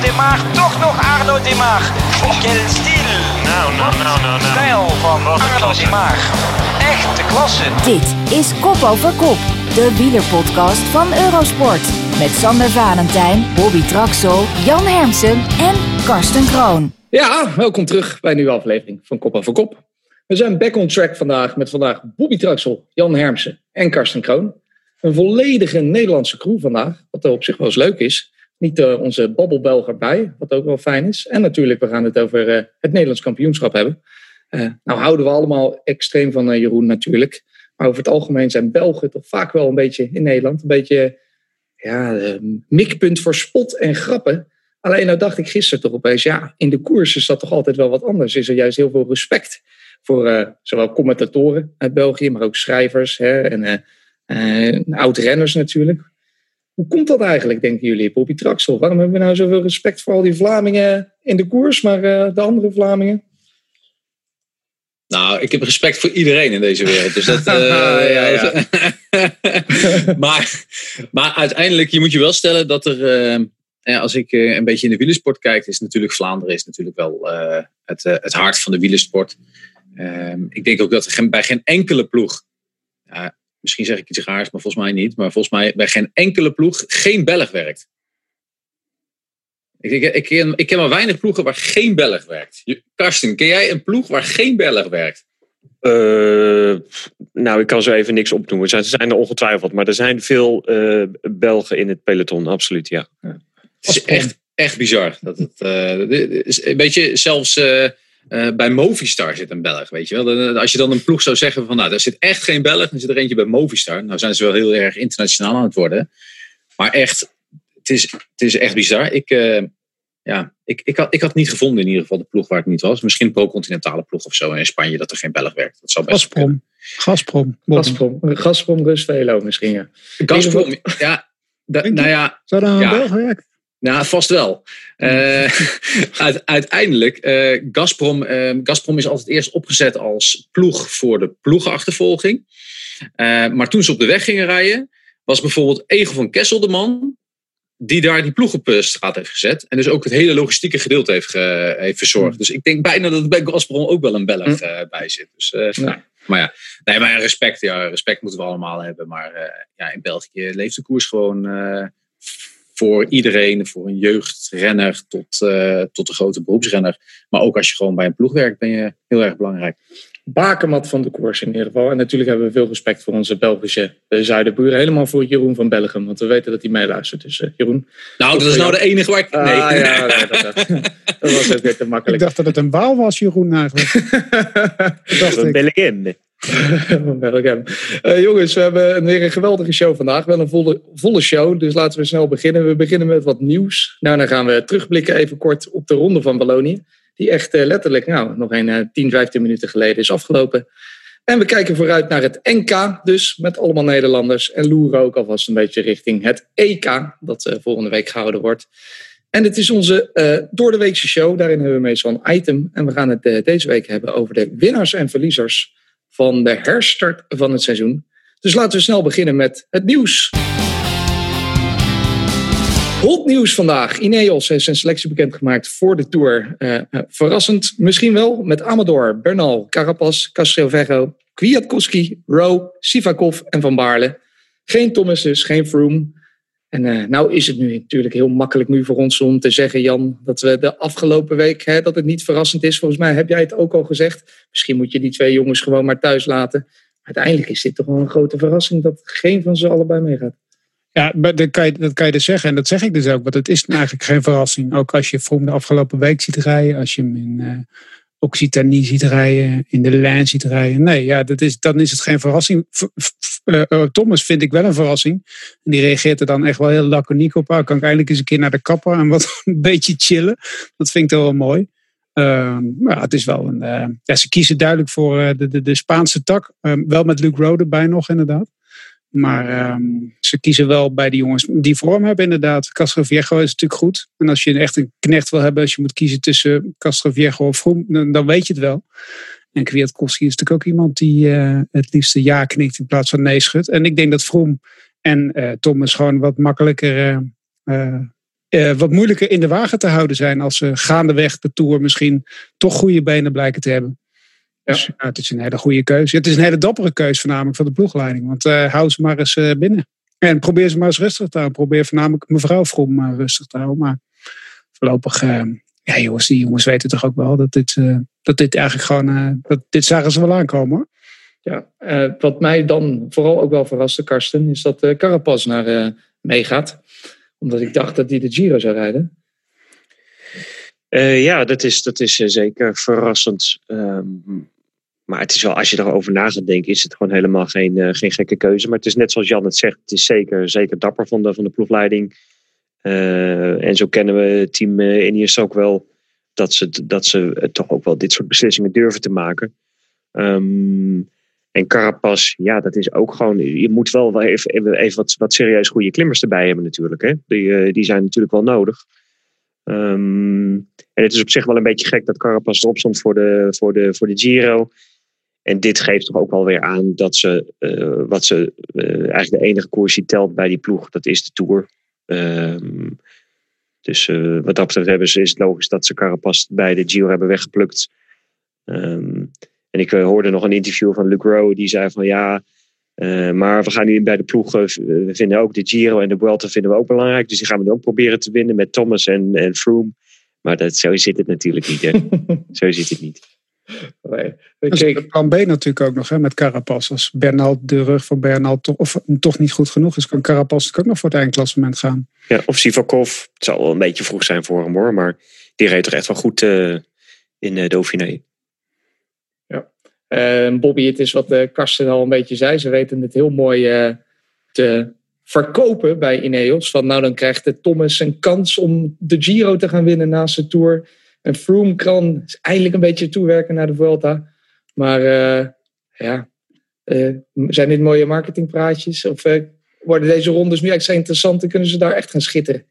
Demar, toch nog Arno Demar. Quel stil. Nou, nou, nou, nou, nou. Stijl van Wat een Arno klasse. Demar. Echt de klasse. Dit is Kop over Kop, de wielerpodcast van Eurosport. Met Sander Valentijn, Bobby Traxel, Jan Hermsen en Karsten Kroon. Ja, welkom terug bij een nieuwe aflevering van Kop over Kop. We zijn back on track vandaag met vandaag Bobby Traxel, Jan Hermsen en Karsten Kroon. Een volledige Nederlandse crew vandaag, wat op zich wel eens leuk is. Niet uh, onze babbelbelg erbij, wat ook wel fijn is. En natuurlijk, we gaan het over uh, het Nederlands kampioenschap hebben. Uh, nou houden we allemaal extreem van Jeroen natuurlijk. Maar over het algemeen zijn Belgen toch vaak wel een beetje in Nederland. Een beetje ja, mikpunt voor spot en grappen. Alleen nou dacht ik gisteren toch opeens, ja, in de koers is dat toch altijd wel wat anders. Is er juist heel veel respect voor zowel commentatoren uit België, maar ook schrijvers hè, en oud-renners natuurlijk. Hoe komt dat eigenlijk, denken jullie, Bobby Traxel? Waarom hebben we nou zoveel respect voor al die Vlamingen in de koers, maar de andere Vlamingen? Nou, ik heb respect voor iedereen in deze wereld. Dus dat, ja, ja. maar, maar uiteindelijk, je moet je wel stellen dat er ja, als ik een beetje in de wielersport kijk, is natuurlijk Vlaanderen is natuurlijk wel het, het hart van de wielersport. Ehm, ik denk ook dat er geen, bij geen enkele ploeg, misschien zeg ik iets raars, maar volgens mij niet, maar volgens mij bij geen enkele ploeg geen Belg werkt. Ik, ik, ik, ken, ik ken maar weinig ploegen waar geen Belg werkt. Karsten, ken jij een ploeg waar geen Belg werkt? Uh, nou, ik kan zo even niks opnoemen. Er zijn, er zijn er ongetwijfeld, maar er zijn veel uh, Belgen in het peloton, absoluut, ja. ja. Het is echt, echt bizar. Dat het, uh, is een beetje zelfs uh, uh, bij Movistar zit een Belg, weet je wel. Als je dan een ploeg zou zeggen van, nou, daar zit echt geen Belg, dan zit er eentje bij Movistar. Nou zijn ze wel heel erg internationaal aan het worden. Maar echt, het is, het is echt bizar. Ik, ja, ik, ik, had, ik had niet gevonden in ieder geval de ploeg waar het niet was. Misschien een pro-continentale ploeg of zo in Spanje dat er geen Belg werkt. Dat zou best Gazprom. Gazprom. Gazprom. Gazprom Rusvelo misschien, ja. Gazprom, ja. Da, nou ja. Zou daar een ja. Belg werken? Nou, vast wel. Uh, uiteindelijk, uh, Gazprom, uh, Gazprom is altijd eerst opgezet als ploeg voor de ploegenachtervolging. maar toen ze op de weg gingen rijden, was bijvoorbeeld Egel van Kessel de man die daar die ploeg op straat heeft gezet. En dus ook het hele logistieke gedeelte heeft, heeft verzorgd. Dus ik denk bijna dat er bij Gazprom ook wel een Belg bij zit. Dus, ja. Maar ja, nee, maar respect, ja, respect moeten we allemaal hebben. Maar ja, in België leeft de koers gewoon voor iedereen, voor een jeugdrenner tot, uh, tot een grote beroepsrenner. Maar ook als je gewoon bij een ploeg werkt, ben je heel erg belangrijk. Bakermat van de koers in ieder geval. En natuurlijk hebben we veel respect voor onze Belgische uh, zuidenburen. Helemaal voor Jeroen van Belgium, want we weten dat hij meeluistert. Dus uh, Jeroen. Nou, dat is nou de enige waar ik... Nee, ah, ja, dat, dat, dat, was ook weer te makkelijk. Ik dacht dat het een waal was, Jeroen eigenlijk. dat een Belgium. uh, jongens, we hebben weer een geweldige show vandaag. Wel een volle, volle show, dus laten we snel beginnen. We beginnen met wat nieuws. Nou, dan gaan we terugblikken even kort op de ronde van Wallonië. Die echt uh, letterlijk nou, nog een uh, 10, 15 minuten geleden is afgelopen. En we kijken vooruit naar het NK, dus met allemaal Nederlanders. En loeren ook alvast een beetje richting het EK, dat uh, volgende week gehouden wordt. En het is onze uh, door de weekse show. Daarin hebben we meestal een item. En we gaan het deze week hebben over de winnaars en verliezers van de herstart van het seizoen. Dus laten we snel beginnen met het nieuws. Hot nieuws vandaag. Ineos heeft zijn selectie bekendgemaakt voor de Tour. Uh, verrassend misschien wel met Amador, Bernal, Carapaz, Castrovejo, Kwiatkowski, Rowe, Sivakov en Van Baarle. Geen Thomas geen Froome. En uh, nou is het nu natuurlijk heel makkelijk nu voor ons om te zeggen, Jan, dat we de afgelopen week, hè, dat het niet verrassend is. Volgens mij heb jij het ook al gezegd. Misschien moet je die twee jongens gewoon maar thuis laten. Maar uiteindelijk is dit toch wel een grote verrassing dat geen van ze allebei meegaat. Ja, dat kan, je, dat kan je dus zeggen. En dat zeg ik dus ook. Want het is eigenlijk geen verrassing. Ook als je Vroom de afgelopen week ziet rijden. Als je hem in uh, Occitanie ziet rijden. In de lijn ziet rijden. Nee, ja, dat is, dan is het geen verrassing. Uh, uh, Thomas vind ik wel een verrassing. En die reageert er dan echt wel heel laconiek op. Ah, kan ik eindelijk eens een keer naar de kapper en wat een beetje chillen. Dat vind ik wel mooi. Uh, maar het is wel een. Uh, ja, ze kiezen duidelijk voor uh, de, de, de Spaanse tak. wel met Luke Rowe erbij nog, inderdaad. Maar um, ze kiezen wel bij die jongens die vorm hebben, inderdaad. Castroviejo is natuurlijk goed. En als je echt een knecht wil hebben, als je moet kiezen tussen Castroviejo of Vroom, dan, dan weet je het wel. En Kwiatkowski is natuurlijk ook iemand die uh, het liefst ja knikt in plaats van nee schudt. En ik denk dat Vroom en uh, Thomas gewoon wat makkelijker uh, eh, wat moeilijker in de wagen te houden zijn als ze gaandeweg de Tour misschien toch goede benen blijken te hebben. Ja. Dus het is een hele goede keuze. Het is een hele dappere keuze voornamelijk van de ploegleiding. Want eh, hou ze maar eens binnen. En probeer ze maar eens rustig te houden. Probeer voornamelijk mevrouw Vroom maar rustig te houden. Maar voorlopig, eh, ja jongens, die jongens weten toch ook wel dat dit, eh, dat dit eigenlijk gewoon, eh, dat, dit zagen ze wel aankomen hoor. Ja, eh, wat mij dan vooral ook wel verraste, Karsten, is dat uh, Carapaz naar eh, meegaat. Omdat ik dacht dat hij de Giro zou rijden. Eh, ja, dat is, dat is eh, zeker verrassend. Ehm, maar het is wel, als je erover na gaat denken, is het gewoon helemaal geen, eh, geen gekke keuze. Maar het is net zoals Jan het zegt, het is zeker, zeker dapper van de, van de ploegleiding. Eh, en zo kennen we team uh, Ineos ook wel, dat ze, dat ze toch ook wel dit soort beslissingen durven te maken. Ehm, en Carapaz, ja, dat is ook gewoon. Je moet wel even, even, wat, wat serieus goede klimmers erbij hebben, natuurlijk. Hè? Die, die zijn natuurlijk wel nodig. Ehm, en het is op zich wel een beetje gek dat Carapaz erop stond voor de, voor de, voor de Giro. En dit geeft toch ook wel weer aan dat ze, uh, wat ze uh, eigenlijk de enige koers die telt bij die ploeg, dat is de Tour. Um, dus uh, wat dat betreft hebben ze, is het logisch dat ze Carapaz bij de Giro hebben weggeplukt. Um, en ik hoorde nog een interview van Luke Rowe, die zei van ja, maar we gaan nu bij de ploegen, we vinden ook de Giro en de Vuelta vinden we ook belangrijk. Dus die gaan we ook proberen te winnen met Thomas en, en Froome. Maar dat, zo zit het natuurlijk niet. Hè? zo zit het niet. Nee. Dat is plan B natuurlijk ook nog hè, met Carapaz. Als Bernal de rug van Bernal toch, of, toch niet goed genoeg is, kan Carapaz ook nog voor het eindklassement gaan. Ja, of Sivakov. Het zal wel een beetje vroeg zijn voor hem hoor. Maar die reed toch echt wel goed uh, in uh, Dauphiné. Ja. Uh, Bobby, het is wat uh, Karsten al een beetje zei. Ze weten het heel mooi uh, te verkopen bij Ineos. Van nou, dan krijgt de Thomas een kans om de Giro te gaan winnen naast de Tour. En Froome kan eindelijk een beetje toewerken naar de Vuelta. Maar uh, ja, uh, zijn dit mooie marketingpraatjes? Of uh, worden deze rondes nu extra interessant en kunnen ze daar echt gaan schitteren?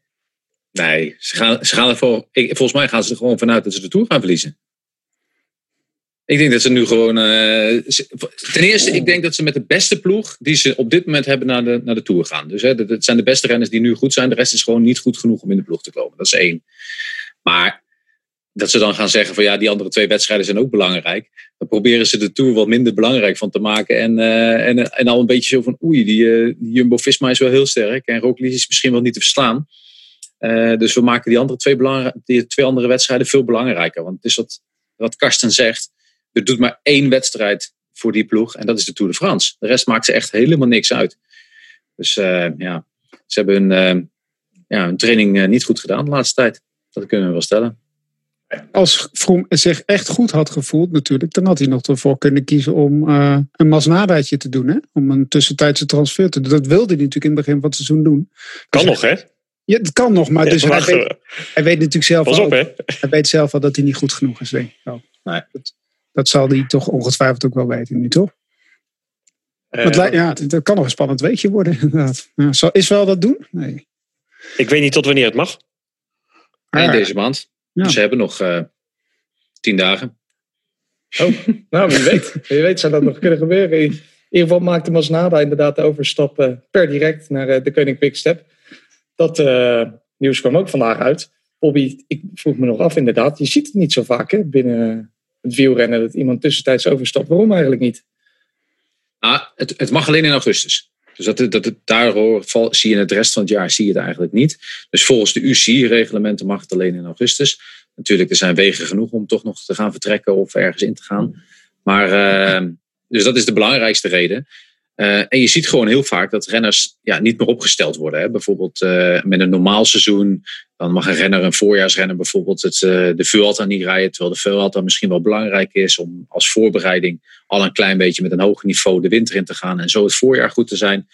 Nee, ze gaan, ze gaan ervoor. Ik, volgens mij gaan ze er gewoon vanuit dat ze de Tour gaan verliezen. Ik denk dat ze nu gewoon. ten eerste, ik denk dat ze met de beste ploeg die ze op dit moment hebben naar de, naar de Tour gaan. Dus dat zijn de beste renners die nu goed zijn. De rest is gewoon niet goed genoeg om in de ploeg te komen. Dat is één. Maar dat ze dan gaan zeggen van ja, die andere twee wedstrijden zijn ook belangrijk. Dan proberen ze de Tour wat minder belangrijk van te maken. En, uh, en, en al een beetje zo van oei, die, uh, die Jumbo-Visma is wel heel sterk. En Roglic is misschien wel niet te verslaan. Uh, dus we maken die, andere twee, die twee andere wedstrijden veel belangrijker. Want het is wat, wat Karsten zegt. Er doet maar één wedstrijd voor die ploeg. En dat is de Tour de France. De rest maakt ze echt helemaal niks uit. Dus ja, ze hebben hun, ja, hun training niet goed gedaan de laatste tijd. Dat kunnen we wel stellen als Vroom zich echt goed had gevoeld natuurlijk, dan had hij nog ervoor kunnen kiezen om uh, een Masnadaatje te doen. Hè? Om een tussentijdse transfer te doen. Dat wilde hij natuurlijk in het begin van het seizoen doen. Kan dus nog, hè? Ja, het kan nog, maar, ja, dus hij, weet, hij weet natuurlijk zelf Pas al, op, hè? Hij weet zelf al dat hij niet goed genoeg is, denk ik wel. Nee, dat, dat, zal hij toch ongetwijfeld ook wel weten nu, toch? Uh, het, ja, het, het, kan nog een spannend weekje worden, inderdaad. Ja, zal Israël dat doen? Nee. Ik weet niet tot wanneer het mag. Eind deze maand. Ja. Dus ze hebben nog uh, tien dagen. Oh, nou, wie weet. Wie weet zou dat nog kunnen gebeuren. In ieder geval maakte Masnada inderdaad de overstap uh, per direct naar uh, de Koning Quickstep. Dat nieuws kwam ook vandaag uit. Bobby, ik vroeg me nog af inderdaad. Je ziet het niet zo vaak hè, binnen het wielrennen dat iemand tussentijds overstapt. Waarom eigenlijk niet? Ah, het, het mag alleen in augustus. Dus dat, dat daardoor zie je het rest van het jaar zie je het eigenlijk niet. Dus volgens de UCI-reglementen mag het alleen in augustus. Natuurlijk, er zijn wegen genoeg om toch nog te gaan vertrekken of ergens in te gaan. Maar uh, dus dat is de belangrijkste reden. Uh, en je ziet gewoon heel vaak dat renners ja, niet meer opgesteld worden. Hè. Bijvoorbeeld uh, met een normaal seizoen, dan mag een renner, een voorjaarsrenner bijvoorbeeld, het, uh, de Vuelta niet rijden. Terwijl de Vuelta misschien wel belangrijk is om als voorbereiding al een klein beetje met een hoger niveau de winter in te gaan. En zo het voorjaar goed te zijn.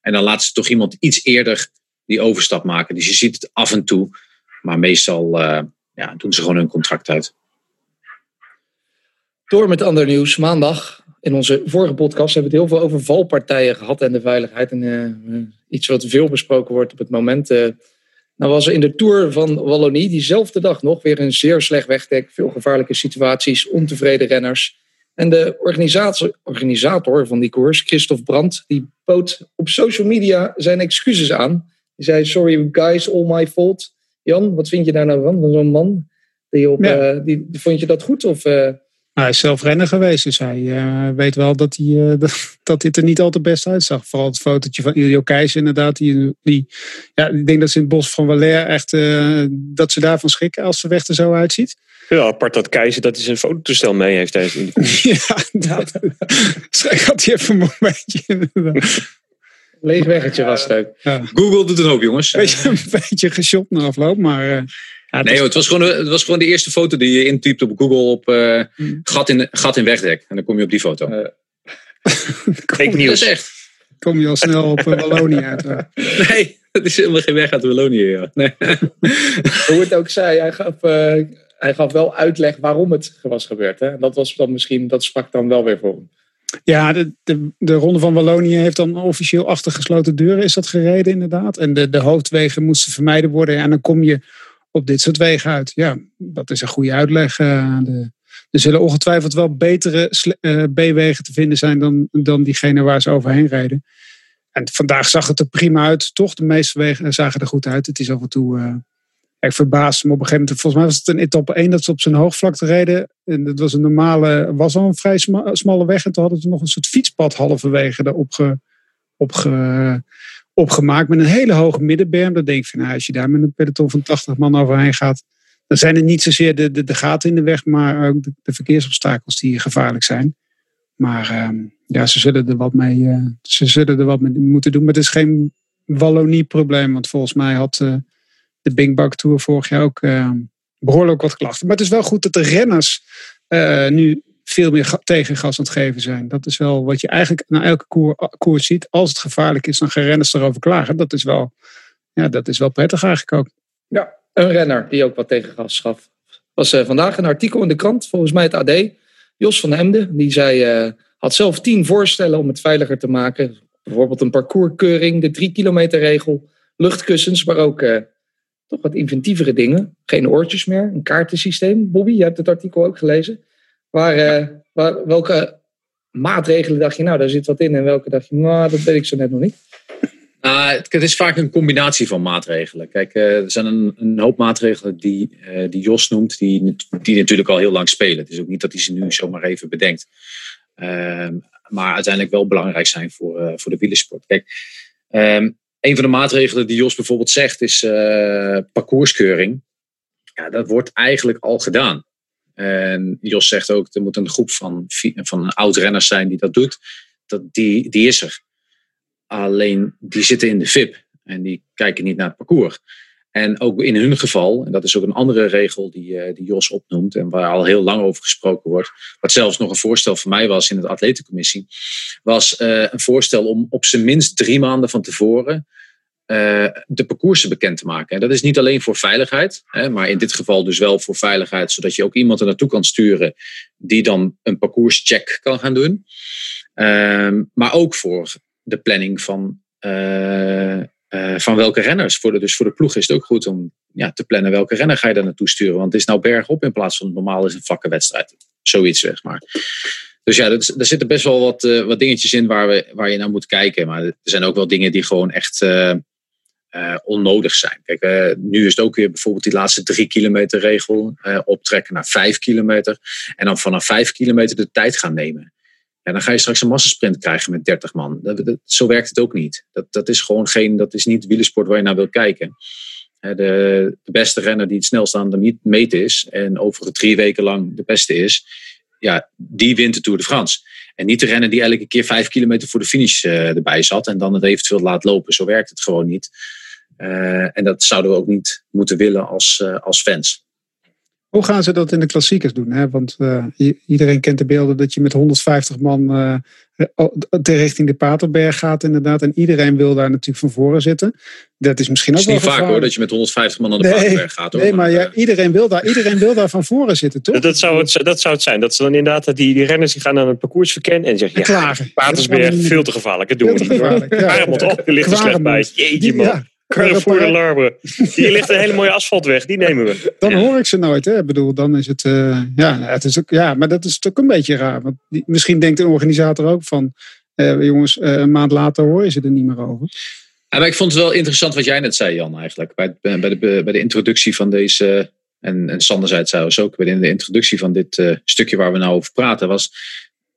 En dan laat ze toch iemand iets eerder die overstap maken. Dus je ziet het af en toe. Maar meestal ja, doen ze gewoon hun contract uit. Door met ander nieuws. Maandag in onze vorige podcast hebben we het heel veel over valpartijen gehad en de veiligheid. En uh, iets wat veel besproken wordt op het moment. Nou was er in de Tour van Wallonie diezelfde dag nog weer een zeer slecht wegdek. Veel gevaarlijke situaties, ontevreden renners. En de organisator van die koers, Christophe Brandt, die bood op social media zijn excuses aan. Die zei, sorry guys, all my fault. Jan, wat vind je daar nou van? Van zo'n man? Die op, Ja. eh, die, vond je dat goed? Of, eh, hij is zelf renner geweest, dus hij eh, weet wel dat, hij, eh, dat, dat dit er niet al te best uitzag. Vooral het fotootje van Ilio Keijs inderdaad. Die, die, ja, ik denk dat ze in het bos van Valère echt, eh, dat ze daarvan schrikken als de weg er zo uitziet. Ja, apart dat Keizer dat hij zijn fototoestel mee heeft tijdens in de ja, dat, Schrik had hij even een momentje inderdaad. leeg weggetje was het ook. Ja. Google doet het ook, jongens. Beetje, een beetje geshopt na afloop, maar... ja, het Nee, joh, het, was gewoon, het was gewoon de eerste foto die je intypt op Google op eh, Hmm. gat, in, gat in wegdek. En dan kom je op die foto. Eh, fake Dat is nieuws. echt. kom je al snel op Wallonië uit. Nee, dat is helemaal geen weg uit Wallonië. Ja. Nee. hoe het ook zij, hij gaf, eh, hij gaf wel uitleg waarom het was gebeurd. Hè? En dat was dan misschien, dat sprak dan wel weer voor hem. Ja, de, de, de Ronde van Wallonië heeft dan officieel achter gesloten deuren is dat gereden inderdaad. En de, de hoofdwegen moesten vermijden worden. En dan kom je op dit soort wegen uit. Ja, dat is een goede uitleg. eh, er zullen ongetwijfeld wel betere eh, B-wegen te vinden zijn dan, dan diegene waar ze overheen rijden. En vandaag zag het er prima uit. Toch, de meeste wegen zagen er goed uit. Het is af en toe... eh, ik verbaasde me op een gegeven moment. Volgens mij was het een etappe 1 dat ze op zijn hoogvlakte reden. En dat was een normale, was al een vrij sma- smalle weg. En toen hadden ze nog een soort fietspad halverwege erop ge, opge, opgemaakt. Met een hele hoge middenberm. Dan denk ik van, nou, als je daar met een peloton van 80 man overheen gaat. Dan zijn het niet zozeer de, de, de gaten in de weg. Maar ook de, verkeersobstakels die gevaarlijk zijn. Maar ehm, ja, ze zullen er wat mee, eh, ze zullen er wat mee moeten doen. Maar het is geen Wallonie-probleem. Want volgens mij had eh, de Bing Bak Tour vorig jaar ook eh, behoorlijk wat klachten. Maar het is wel goed dat de renners eh, nu veel meer ga- tegengas aan het geven zijn. Dat is wel wat je eigenlijk na elke koer, koers ziet. Als het gevaarlijk is, dan gaan renners erover klagen. Dat is wel, ja, dat is wel prettig eigenlijk ook. Ja, een renner die ook wat tegengas gaf. Was eh, vandaag een artikel in de krant, volgens mij het AD. Jos van Hemden, die zei, eh, had zelf tien voorstellen om het veiliger te maken. Bijvoorbeeld een parcourskeuring, de drie kilometer regel, luchtkussens, maar ook eh, toch wat inventievere dingen. Geen oortjes meer, een kaartensysteem. Bobby, je hebt het artikel ook gelezen. Eh, waar, welke maatregelen dacht je, nou, daar zit wat in. En welke dacht je, nou, dat weet ik zo net nog niet. Nou, het, is vaak een combinatie van maatregelen. Kijk, eh, er zijn een, een hoop maatregelen die, eh, die Jos noemt, die, die natuurlijk al heel lang spelen. Het is ook niet dat hij ze nu zomaar even bedenkt. Ehm, maar uiteindelijk wel belangrijk zijn voor, voor de wielersport. Kijk, ehm, een van de maatregelen die Jos bijvoorbeeld zegt is parcourskeuring. Ja, dat wordt eigenlijk al gedaan. En Jos zegt ook, er moet een groep van, van oud-renners zijn die dat doet. Dat, die, die is er. Alleen die zitten in de VIP en die kijken niet naar het parcours. En ook in hun geval, en dat is ook een andere regel die, eh, die Jos opnoemt en waar al heel lang over gesproken wordt, wat zelfs nog een voorstel van mij was in de atletencommissie, was eh, een voorstel om op zijn minst drie maanden van tevoren eh, de parcoursen bekend te maken. En dat is niet alleen voor veiligheid, maar in dit geval dus wel voor veiligheid, zodat je ook iemand er naartoe kan sturen die dan een parcourscheck kan gaan doen. Ehm, maar ook voor de planning van, eh, eh, van welke renners. Dus voor de ploeg is het ook goed om ja, te plannen welke renner ga je daar naartoe sturen. Want het is nou bergop in plaats van normaal is een vakkenwedstrijd. Zoiets zeg maar. Dus ja, er zitten best wel wat, wat dingetjes in waar, we, waar je naar moet kijken. Maar er zijn ook wel dingen die gewoon echt eh, onnodig zijn. Kijk, eh, nu is het ook weer bijvoorbeeld die laatste drie kilometer regel eh, optrekken naar vijf kilometer. En dan vanaf vijf kilometer de tijd gaan nemen. Ja, dan ga je straks een massasprint krijgen met 30 man. Dat, zo werkt het ook niet. Dat, dat is gewoon geen, dat is niet wielersport waar je naar wil kijken. De, de beste renner die het snelst aan meet is en over drie weken lang de beste is, ja, die wint de Tour de France. En niet de renner die elke keer vijf kilometer voor de finish erbij zat en dan het eventueel laat lopen. Zo werkt het gewoon niet. Eh, en dat zouden we ook niet moeten willen als, eh, als fans. Hoe gaan ze dat in de klassiekers doen? Hè? Want eh, iedereen kent de beelden dat je met 150 man eh, eh, richting de Paterberg gaat inderdaad. En iedereen wil daar natuurlijk van voren zitten. Dat is misschien Het ook is niet wel vaak hoor dat je met 150 man aan de Nee, Paterberg gaat. Hoor. Nee, maar ja, iedereen, wil daar, iedereen wil daar van voren zitten, toch? Dat, zou het, dat zou het zijn. Dat ze dan inderdaad dat die, die renners die gaan naar het parcours verkennen en zeggen: En ja. Patersberg, veel te gevaarlijk. Dat doen we niet. gevaarlijk, ja. Armond op, ligt er slecht bij. Jeetje man. Carrefour de Larbre. Hier ligt een hele mooie asfaltweg, die nemen we. Dan Ja. hoor ik ze nooit. Hè? Ik bedoel, dan is het. eh, ja, het is ook, ja, maar dat is ook een beetje raar. Want die- misschien denkt de organisator ook van. eh, jongens, eh, een maand later hoor je ze er niet meer over. Ja, maar ik vond het wel interessant wat jij net zei, Jan, eigenlijk. Bij, bij, de, bij de introductie van deze. En, en Sander zei het trouwens ook bij de introductie van dit uh, stukje waar we nou over praten. Was.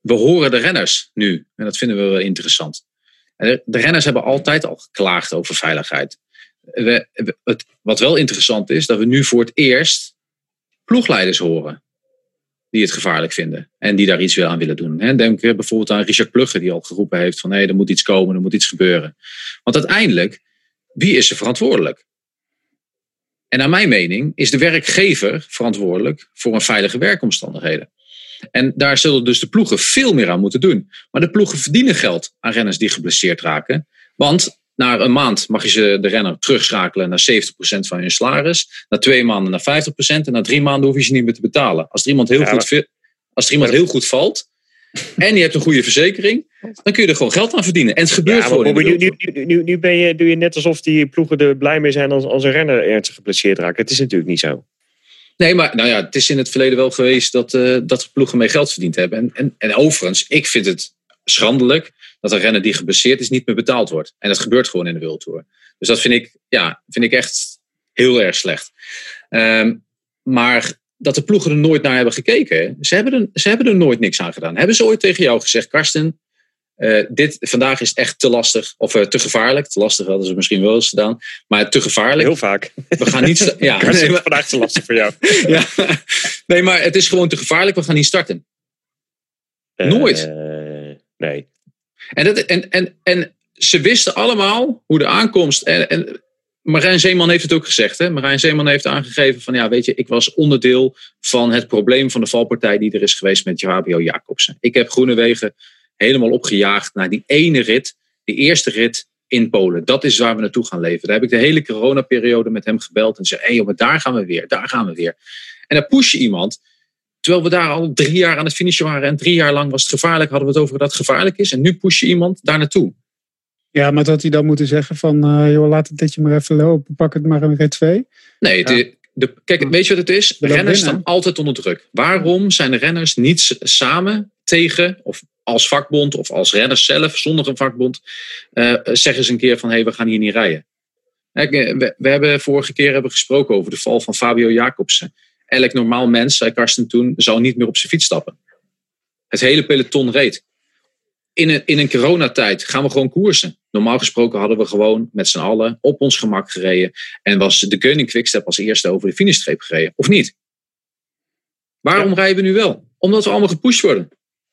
We horen de renners nu. En dat vinden we wel interessant. De, renners hebben altijd al geklaagd over veiligheid. We, het, wat wel interessant is, dat we nu voor het eerst ploegleiders horen die het gevaarlijk vinden en die daar iets aan willen doen. Denk bijvoorbeeld aan Richard Plugge, die al geroepen heeft van hé, er moet iets komen, er moet iets gebeuren. Want uiteindelijk, wie is er verantwoordelijk? En naar mijn mening is de werkgever verantwoordelijk voor een veilige werkomstandigheden. En daar zullen dus de ploegen veel meer aan moeten doen. Maar de ploegen verdienen geld aan renners die geblesseerd raken. Want na een maand mag je ze, de renner terugschakelen naar 70% van je salaris. Na twee maanden naar 50%. En na drie maanden hoef je ze niet meer te betalen. Als er iemand heel, goed, als er iemand heel goed valt. En je hebt een goede verzekering. Dan kun je er gewoon geld aan verdienen. En het gebeurt ja, gewoon. Nu, nu, nu, nu ben je, doe je net alsof die ploegen er blij mee zijn als, als een renner ernstig geblesseerd raakt. Het is natuurlijk niet zo. Nee, maar nou ja, het is in het verleden wel geweest dat, uh, dat ploegen mee geld verdiend hebben. En, en, en overigens, ik vind het schandelijk dat een renner die geblesseerd is niet meer betaald wordt. En dat gebeurt gewoon in de World Tour. Dus dat vind ik, ja, vind ik echt heel erg slecht. Um, maar dat de ploegen er nooit naar hebben gekeken. Ze hebben er, ze hebben er nooit niks aan gedaan. Hebben ze ooit tegen jou gezegd, Karsten, uh, dit, vandaag is het echt te lastig of uh, te gevaarlijk. Te lastig hadden ze misschien wel eens gedaan. Maar te gevaarlijk. Heel vaak. We gaan niet. Ja, nee, maar, vandaag te lastig voor jou. ja, nee, maar het is gewoon te gevaarlijk. We gaan niet starten. Nooit. Uh, nee. En, dat, en, en, en ze wisten allemaal hoe de aankomst. En, en Marijn Zeeman heeft het ook gezegd. Hè? Marijn Zeeman heeft aangegeven van ja, weet je, ik was onderdeel van het probleem van de valpartij die er is geweest met Fabio Jacobsen. Ik heb Groenewegen helemaal opgejaagd naar die ene rit, die eerste rit in Polen. Dat is waar we naartoe gaan leven. Daar heb ik de hele coronaperiode met hem gebeld en zei: hé, hey, maar daar gaan we weer, daar gaan we weer. En dan push je iemand Terwijl we daar al drie jaar aan het finishen waren en drie jaar lang was het gevaarlijk, hadden we het over dat het gevaarlijk is. En nu push je iemand daar naartoe. Ja, maar dat hij dan moeten zeggen van, uh, joh, laat het ditje maar even lopen, pak het maar een rit 2. Nee, de, de, kijk, weet je wat het is? De renners staan altijd onder druk. Waarom zijn de renners niet samen tegen, of als vakbond of als renners zelf, zonder een vakbond, uh, zeggen ze een keer van, hé, hey, we gaan hier niet rijden. We, we hebben vorige keer hebben gesproken over de val van Fabio Jacobsen elk normaal mens, zei Karsten toen, zou niet meer op zijn fiets stappen. Het hele peloton reed. In een, in een coronatijd gaan we gewoon koersen. Normaal gesproken hadden we gewoon met z'n allen op ons gemak gereden. En was de Koning Quickstep als eerste over de finishstreep gereden. Of niet? Waarom rijden we nu wel? Omdat we allemaal gepusht worden.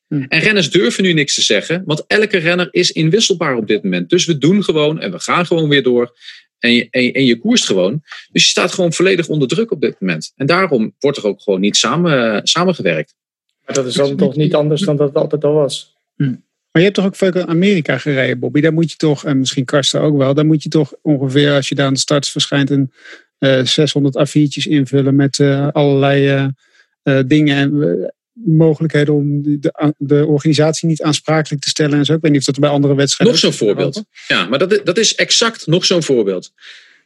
Hm. En renners durven nu niks te zeggen, want elke renner is inwisselbaar op dit moment. Dus we doen gewoon en we gaan gewoon weer door. En je, en, je koerst gewoon. Dus je staat gewoon volledig onder druk op dit moment. En daarom wordt er ook gewoon niet samen, samengewerkt. Maar dat is dan toch niet anders dan dat het altijd al was. Hm. Maar je hebt toch ook veel in Amerika gereden, Bobby? Daar moet je toch, en misschien Karsten ook wel, daar moet je toch ongeveer, als je daar aan de start verschijnt, een uh, 600 A4'tjes invullen met uh, allerlei uh, dingen. En mogelijkheden om de, de organisatie niet aansprakelijk te stellen en zo. Ik weet niet of dat bij andere wedstrijden. Nog zo'n voorbeeld. Ja, maar dat, dat is exact nog zo'n voorbeeld.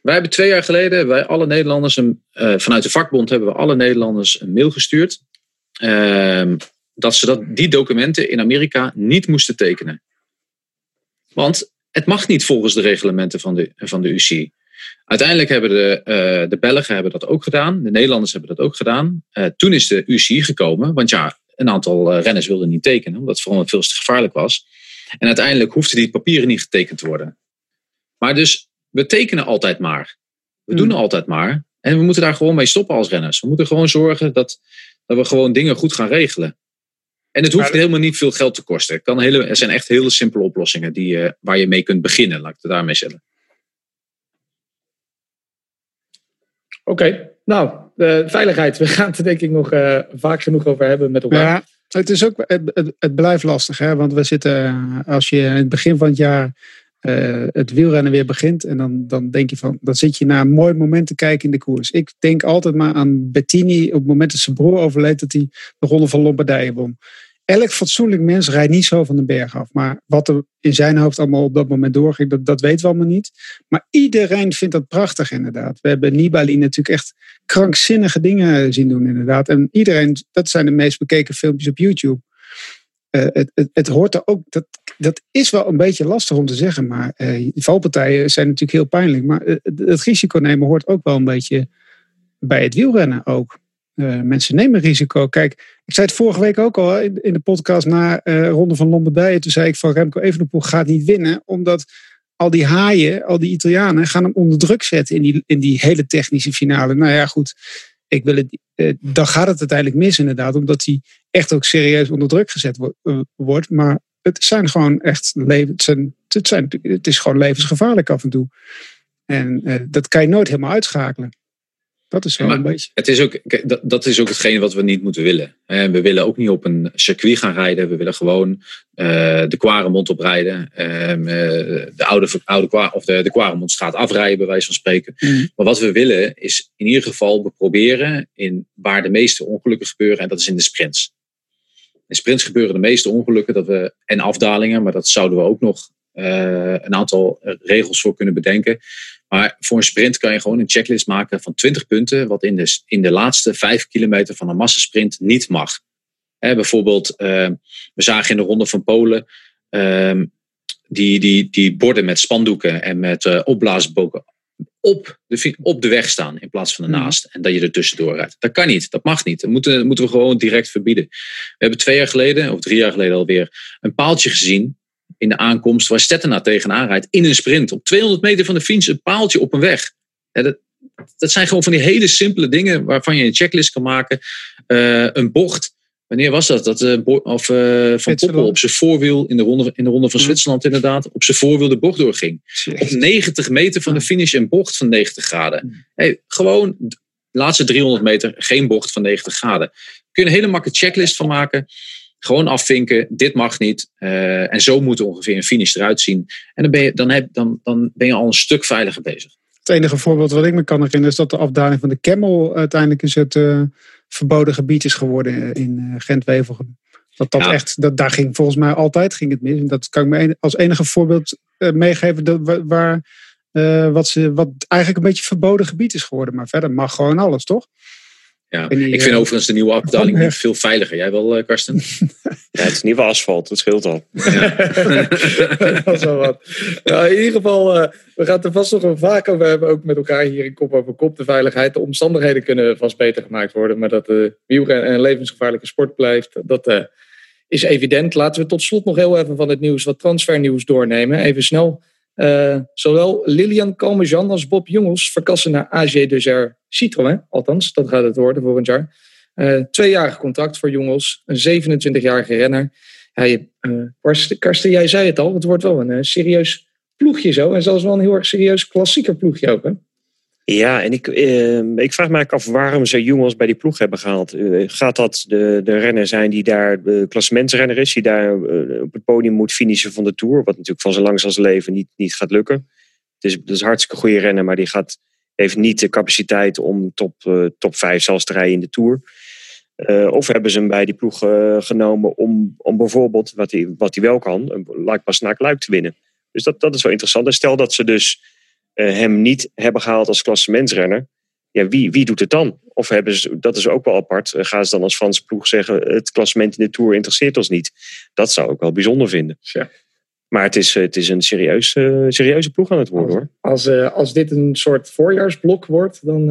Wij hebben twee jaar geleden, wij alle Nederlanders, een, uh, vanuit de vakbond hebben we alle Nederlanders een mail gestuurd. Uh, dat ze dat, die documenten in Amerika niet moesten tekenen. Want het mag niet volgens de reglementen van de, van de UC. Uiteindelijk hebben de, uh, de Belgen hebben dat ook gedaan. De Nederlanders hebben dat ook gedaan. Uh, toen is de UCI gekomen. Want ja, een aantal uh, renners wilden niet tekenen. Omdat het vooral veel te gevaarlijk was. En uiteindelijk hoefden die papieren niet getekend te worden. Maar dus, we tekenen altijd maar. We doen hmm. altijd maar. En we moeten daar gewoon mee stoppen als renners. We moeten gewoon zorgen dat, dat we gewoon dingen goed gaan regelen. En het hoeft helemaal niet veel geld te kosten. Het kan hele, er zijn echt hele simpele oplossingen die, waar je mee kunt beginnen. Laat ik het daarmee zeggen. Oké, nou, de veiligheid. We gaan het er denk ik nog uh, vaak genoeg over hebben met elkaar. Ja, het, is ook, het, het, blijft lastig, hè? want we zitten, eh, als je in het begin van het jaar het wielrennen weer begint, en dan, dan denk je van, dan zit je naar een mooi moment kijken in de koers. Ik denk altijd maar aan Bettini op het moment dat zijn broer overleed, dat hij de Ronde van Lombardije won elk fatsoenlijk mens rijdt niet zo van de berg af. Maar wat er in zijn hoofd allemaal op dat moment doorging, dat, dat weten we allemaal niet. Maar iedereen vindt dat prachtig inderdaad. We hebben Nibali natuurlijk echt krankzinnige dingen zien doen inderdaad. En iedereen, dat zijn de meest bekeken filmpjes op YouTube. uh, het, het, het, hoort er ook. Dat, dat is wel een beetje lastig om te zeggen. Maar uh, valpartijen zijn natuurlijk heel pijnlijk. Maar uh, het risico nemen hoort ook wel een beetje bij het wielrennen ook. Mensen nemen risico. Kijk, ik zei het vorige week ook al in, in de podcast na Ronde van Lombardije. Toen zei ik van Remco Evenepoel gaat niet winnen. Omdat al die haaien, al die Italianen gaan hem onder druk zetten in die, in die hele technische finale. Nou ja, goed. Ik wil het, dan gaat het uiteindelijk mis inderdaad. Omdat hij echt ook serieus onder druk gezet wordt. Maar het zijn gewoon echt leven, het, zijn, het, is gewoon levensgevaarlijk af en toe. En uh, dat kan je nooit helemaal uitschakelen. Dat is wel een beetje. Het is ook, dat, dat is ook hetgeen wat we niet moeten willen. We willen ook niet op een circuit gaan rijden. We willen gewoon uh, de Quaremont oprijden. Uh, de oude, oude of de, de afrijden, bij wijze van spreken. Mm. Maar wat we willen is in ieder geval we proberen in waar de meeste ongelukken gebeuren. En dat is in de sprints. In sprints gebeuren de meeste ongelukken dat we, en afdalingen, maar dat zouden we ook nog uh, een aantal regels voor kunnen bedenken. Maar voor een sprint kan je gewoon een checklist maken van 20 punten, wat in de, in de laatste 5 kilometer van een massasprint niet mag. Hè, bijvoorbeeld, uh, we zagen in de Ronde van Polen uh, die, die, die borden met spandoeken en met uh, opblaasboken op de, op de weg staan in plaats van ernaast. En dat je er tussendoor rijdt. Dat kan niet, dat mag niet. Dat moeten, dat moeten we gewoon direct verbieden. We hebben twee jaar geleden, of drie jaar geleden alweer, een paaltje gezien in de aankomst waar Stettena tegenaan rijdt in een sprint. Op 200 meter van de finish een paaltje op een weg. Ja, dat, dat zijn gewoon van die hele simpele dingen waarvan je een checklist kan maken. Uh, een bocht. Wanneer was dat? dat uh, of, uh, van Poppel op zijn voorwiel in de ronde, in de ronde van Zwitserland inderdaad. Op zijn voorwiel de bocht doorging. Op 90 meter van de finish een bocht van 90 graden. Hey, gewoon de laatste 300 meter geen bocht van 90 graden. Kun je een hele makkelijke checklist van maken. Gewoon afvinken, dit mag niet. Uh, en zo moet ongeveer een finish eruit zien. En dan ben, je, dan, heb, dan, dan ben je al een stuk veiliger bezig. Het enige voorbeeld wat ik me kan herinneren is dat de afdaling van de Camel uiteindelijk is het uh, verboden gebied is geworden in uh, Gent-Wevelgem. Dat dat ja. echt, dat, daar ging volgens mij altijd ging het mis. En dat kan ik me als enige voorbeeld meegeven dat, waar, wat, ze, wat eigenlijk een beetje verboden gebied is geworden. Maar verder mag gewoon alles, toch? Ja, die, ik vind uh, overigens de nieuwe afdaling oh, veel veiliger. Jij wel, uh, Karsten? ja, het is nieuwe asfalt, dat scheelt al. Ja. dat is wel wat. Nou, in ieder geval, uh, we gaan het er vast nog een vaak over hebben, ook met elkaar hier in kop over kop. De veiligheid, de omstandigheden kunnen vast beter gemaakt worden. Maar dat de wielrennen een levensgevaarlijke sport blijft, dat is evident. Laten we tot slot nog heel even van het nieuws, wat transfernieuws doornemen. Even snel. Uh, zowel Lilian Kalmejan als Bob Jongels verkassen naar AG Desert Citroën. Althans, dat gaat het worden volgend jaar. Uh, tweejarig contract voor Jongels. Een 27-jarige renner. Hij, uh, Karsten, jij zei het al. Het wordt wel een serieus ploegje zo. En zelfs wel een heel erg serieus klassieker ploegje ook. Hè? Ja, en ik, eh, ik vraag me af waarom ze jongens bij die ploeg hebben gehaald. Uh, gaat dat de, de renner zijn die daar de klassementsrenner is, die daar uh, op het podium moet finishen van de Tour? Wat natuurlijk van zijn langs als leven niet, niet gaat lukken. Het is, is een hartstikke goede renner, maar die gaat, heeft niet de capaciteit om top, top 5 zelfs te rijden in de Tour. of hebben ze hem bij die ploeg genomen om, om bijvoorbeeld, wat hij, wat hij wel kan, een Pasnaak Luik te winnen. Dus dat, dat is wel interessant. En stel dat ze dus hem niet hebben gehaald als klassementsrenner. Ja, wie, wie doet het dan? Of hebben ze, dat is ook wel apart, uh, gaan ze dan als Franse ploeg zeggen... het klassement in de Tour interesseert ons niet. Dat zou ik wel bijzonder vinden. Ja. Maar het is, het is een serieus, serieuze ploeg aan het worden hoor. Als, als dit een soort voorjaarsblok wordt, dan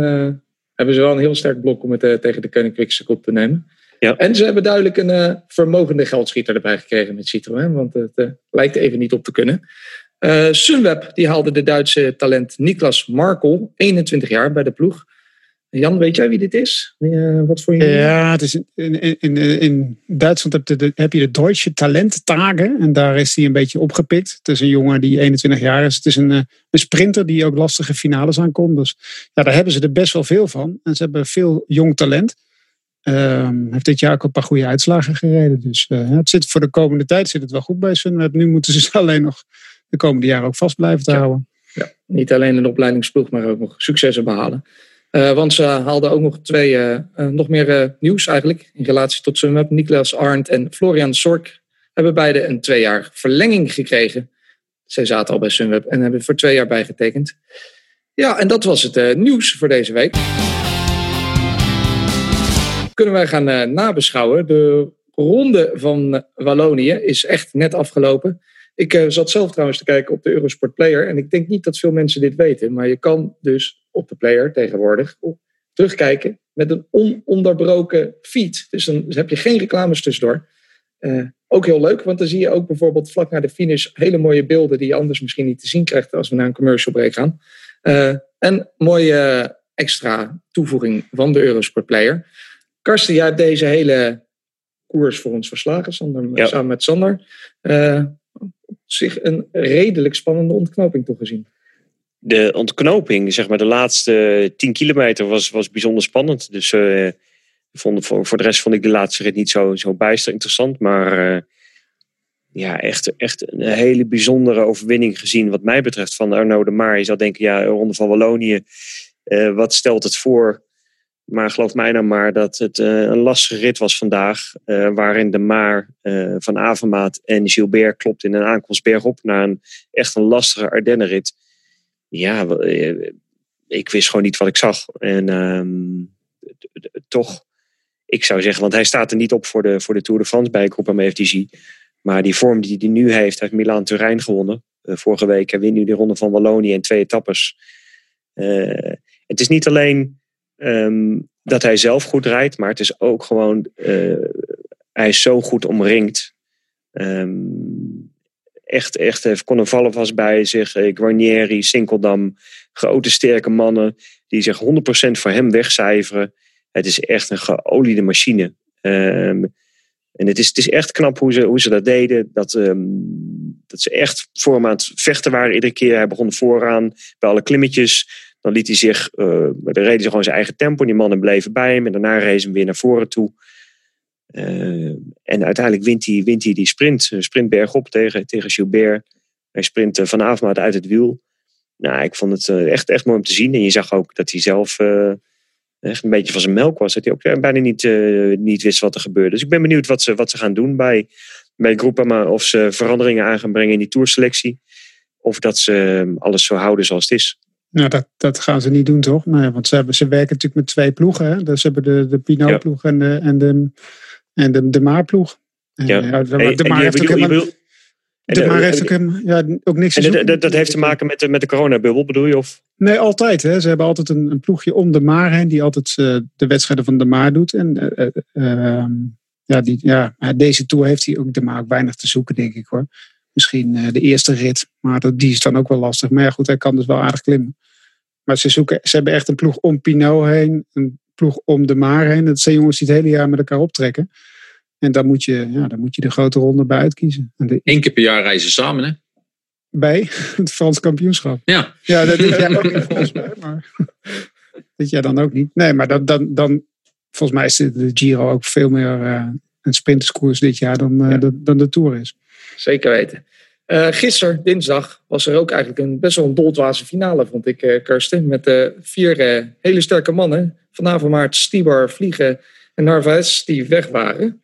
hebben ze wel een heel sterk blok om het tegen de Koninklijkse kop te nemen. Ja. En ze hebben duidelijk een uh, vermogende geldschieter erbij gekregen met Citroën. Want het lijkt even niet op te kunnen. Uh, Sunweb die haalde de Duitse talent Niklas Markel, 21 jaar, bij de ploeg. Jan, weet jij wie dit is? Uh, wat voor je... Ja, het is in, in, in, Duitsland heb, de, je de Deutsche Talenttage. En daar is hij een beetje opgepikt. Het is een jongen die 21 jaar is. Het is een, een sprinter die ook lastige finales aankomt. Dus ja, daar hebben ze er best wel veel van. En ze hebben veel jong talent. Um, heeft dit jaar ook een paar goede uitslagen gereden. Dus het zit voor de komende tijd zit het wel goed bij Sunweb. Nu moeten ze alleen nog de komende jaren ook vast blijven te ja. houden. Ja, niet alleen een opleidingsploeg, maar ook nog successen behalen. Uh, want ze haalden ook nog twee, uh, uh, nog meer nieuws eigenlijk in relatie tot Sunweb. Niklas Arndt en Florian Sork hebben beide een twee jaar verlenging gekregen. Zij zaten al bij Sunweb en hebben voor twee jaar bijgetekend. Ja, en dat was het nieuws voor deze week. Kunnen wij gaan nabeschouwen de ronde van Wallonië is echt net afgelopen. Ik uh, zat zelf trouwens te kijken op de Eurosport Player. En ik denk niet dat veel mensen dit weten. Maar je kan dus op de player tegenwoordig terugkijken met een ononderbroken feed. Dus dan heb je geen reclames tussendoor. Uh, ook heel leuk, want dan zie je ook bijvoorbeeld vlak na de finish hele mooie beelden die je anders misschien niet te zien krijgt als we naar een commercial break gaan. Uh, en mooie extra toevoeging van de Eurosport Player. Karsten, jij hebt deze hele koers voor ons verslagen, Sander, samen met Sander. Uh, zich een redelijk spannende ontknoping toegezien. De ontknoping, zeg maar, de laatste 10 kilometer was, was bijzonder spannend. Dus uh, voor, voor de rest vond ik de laatste rit niet zo, zo bijster interessant. Maar uh, ja, echt, echt een hele bijzondere overwinning gezien wat mij betreft van Arnaud de Maar. Je zou denken, ja, Ronde van Wallonië, uh, wat stelt het voor? Maar geloof mij nou maar dat het uh, een lastige rit was vandaag. Uh, waarin de Maar uh, van Avermaat en Gilbert klopt in een aankomst bergop naar een echt een lastige Ardennenrit. Ja, ik wist gewoon niet wat ik zag. En um, toch, ik zou zeggen, want hij staat er niet op voor de, voor de Tour de France bij Groep FDG. Maar die vorm die hij nu heeft, heeft Milaan-Turijn gewonnen. vorige week, hij wint nu de Ronde van Wallonië in twee etappes. het is niet alleen Um, dat hij zelf goed rijdt, maar het is ook gewoon, uh, hij is zo goed omringd. Um, echt, echt Connevallen vast bij zich, eh, Guarnieri, Sinkeldam, grote sterke mannen die zich 100% voor hem wegcijferen. Het is echt een geoliede machine. Um, en het is, het is echt knap hoe ze, hoe ze dat deden. Dat, dat ze echt voor hem vechten waren iedere keer. Hij begon vooraan bij alle klimmetjes. Dan liet hij zich, uh, dan reden ze gewoon zijn eigen tempo. Die mannen bleven bij hem en daarna reed hem weer naar voren toe. Uh, en uiteindelijk wint hij, wint hij die sprint, sprint bergop tegen, tegen Gilbert. Hij sprint uh, van Avermaat uit het wiel. Nou, ik vond het echt, echt mooi om te zien. En je zag ook dat hij zelf echt een beetje van zijn melk was. Dat hij ook bijna niet, niet wist wat er gebeurde. Dus ik ben benieuwd wat ze, wat ze gaan doen bij, bij Groupama. Of ze veranderingen aan gaan brengen in die tourselectie. Of dat ze alles zo houden zoals het is. Nou, dat, dat gaan ze niet doen, toch? Nee, want ze, hebben, ze werken natuurlijk met twee ploegen. Hè? Dus ze hebben de, de Pinot-ploeg en de, en de, en de, de Maar-ploeg. Ja. ja de, Maar heeft ook helemaal... De Maar heeft ook, helemaal, ja, ook niks te zoeken. Dat, dat heeft te maken met de, met de coronabubbel, bedoel je? Of? Nee, altijd. Hè. Ze hebben altijd een, een ploegje om de Maar heen, die altijd uh, de wedstrijden van de Maar doet. En uh, uh, ja, die, ja, deze tour heeft hij ook de Maar ook weinig te zoeken, denk ik hoor. Misschien uh, de eerste rit, maar dat, die is dan ook wel lastig. Maar ja, goed, hij kan dus wel aardig klimmen. Maar ze, zoeken, ze hebben echt een ploeg om Pinot heen, een ploeg om de Maar heen. Dat zijn jongens die het hele jaar met elkaar optrekken. En dan moet je, ja, dan moet je de grote ronde bij uitkiezen. En de... Eén keer per jaar reizen samen, hè? Bij het Frans kampioenschap. Ja. Ja, dat doet jij ook niet volgens mij. Maar dat jij dan ook niet. Nee, maar dan, dan, dan volgens mij is de Giro ook veel meer uh, een sprinterskoers dit jaar dan, uh, ja. de, dan de Tour is. Zeker weten. Uh, gisteren, dinsdag, was er ook eigenlijk een best wel een doldwaze finale, vond ik, uh, Kirsten. Met uh, vier hele sterke mannen. Vanavond Maart, Stibar, Vliegen en Narvaez, die weg waren.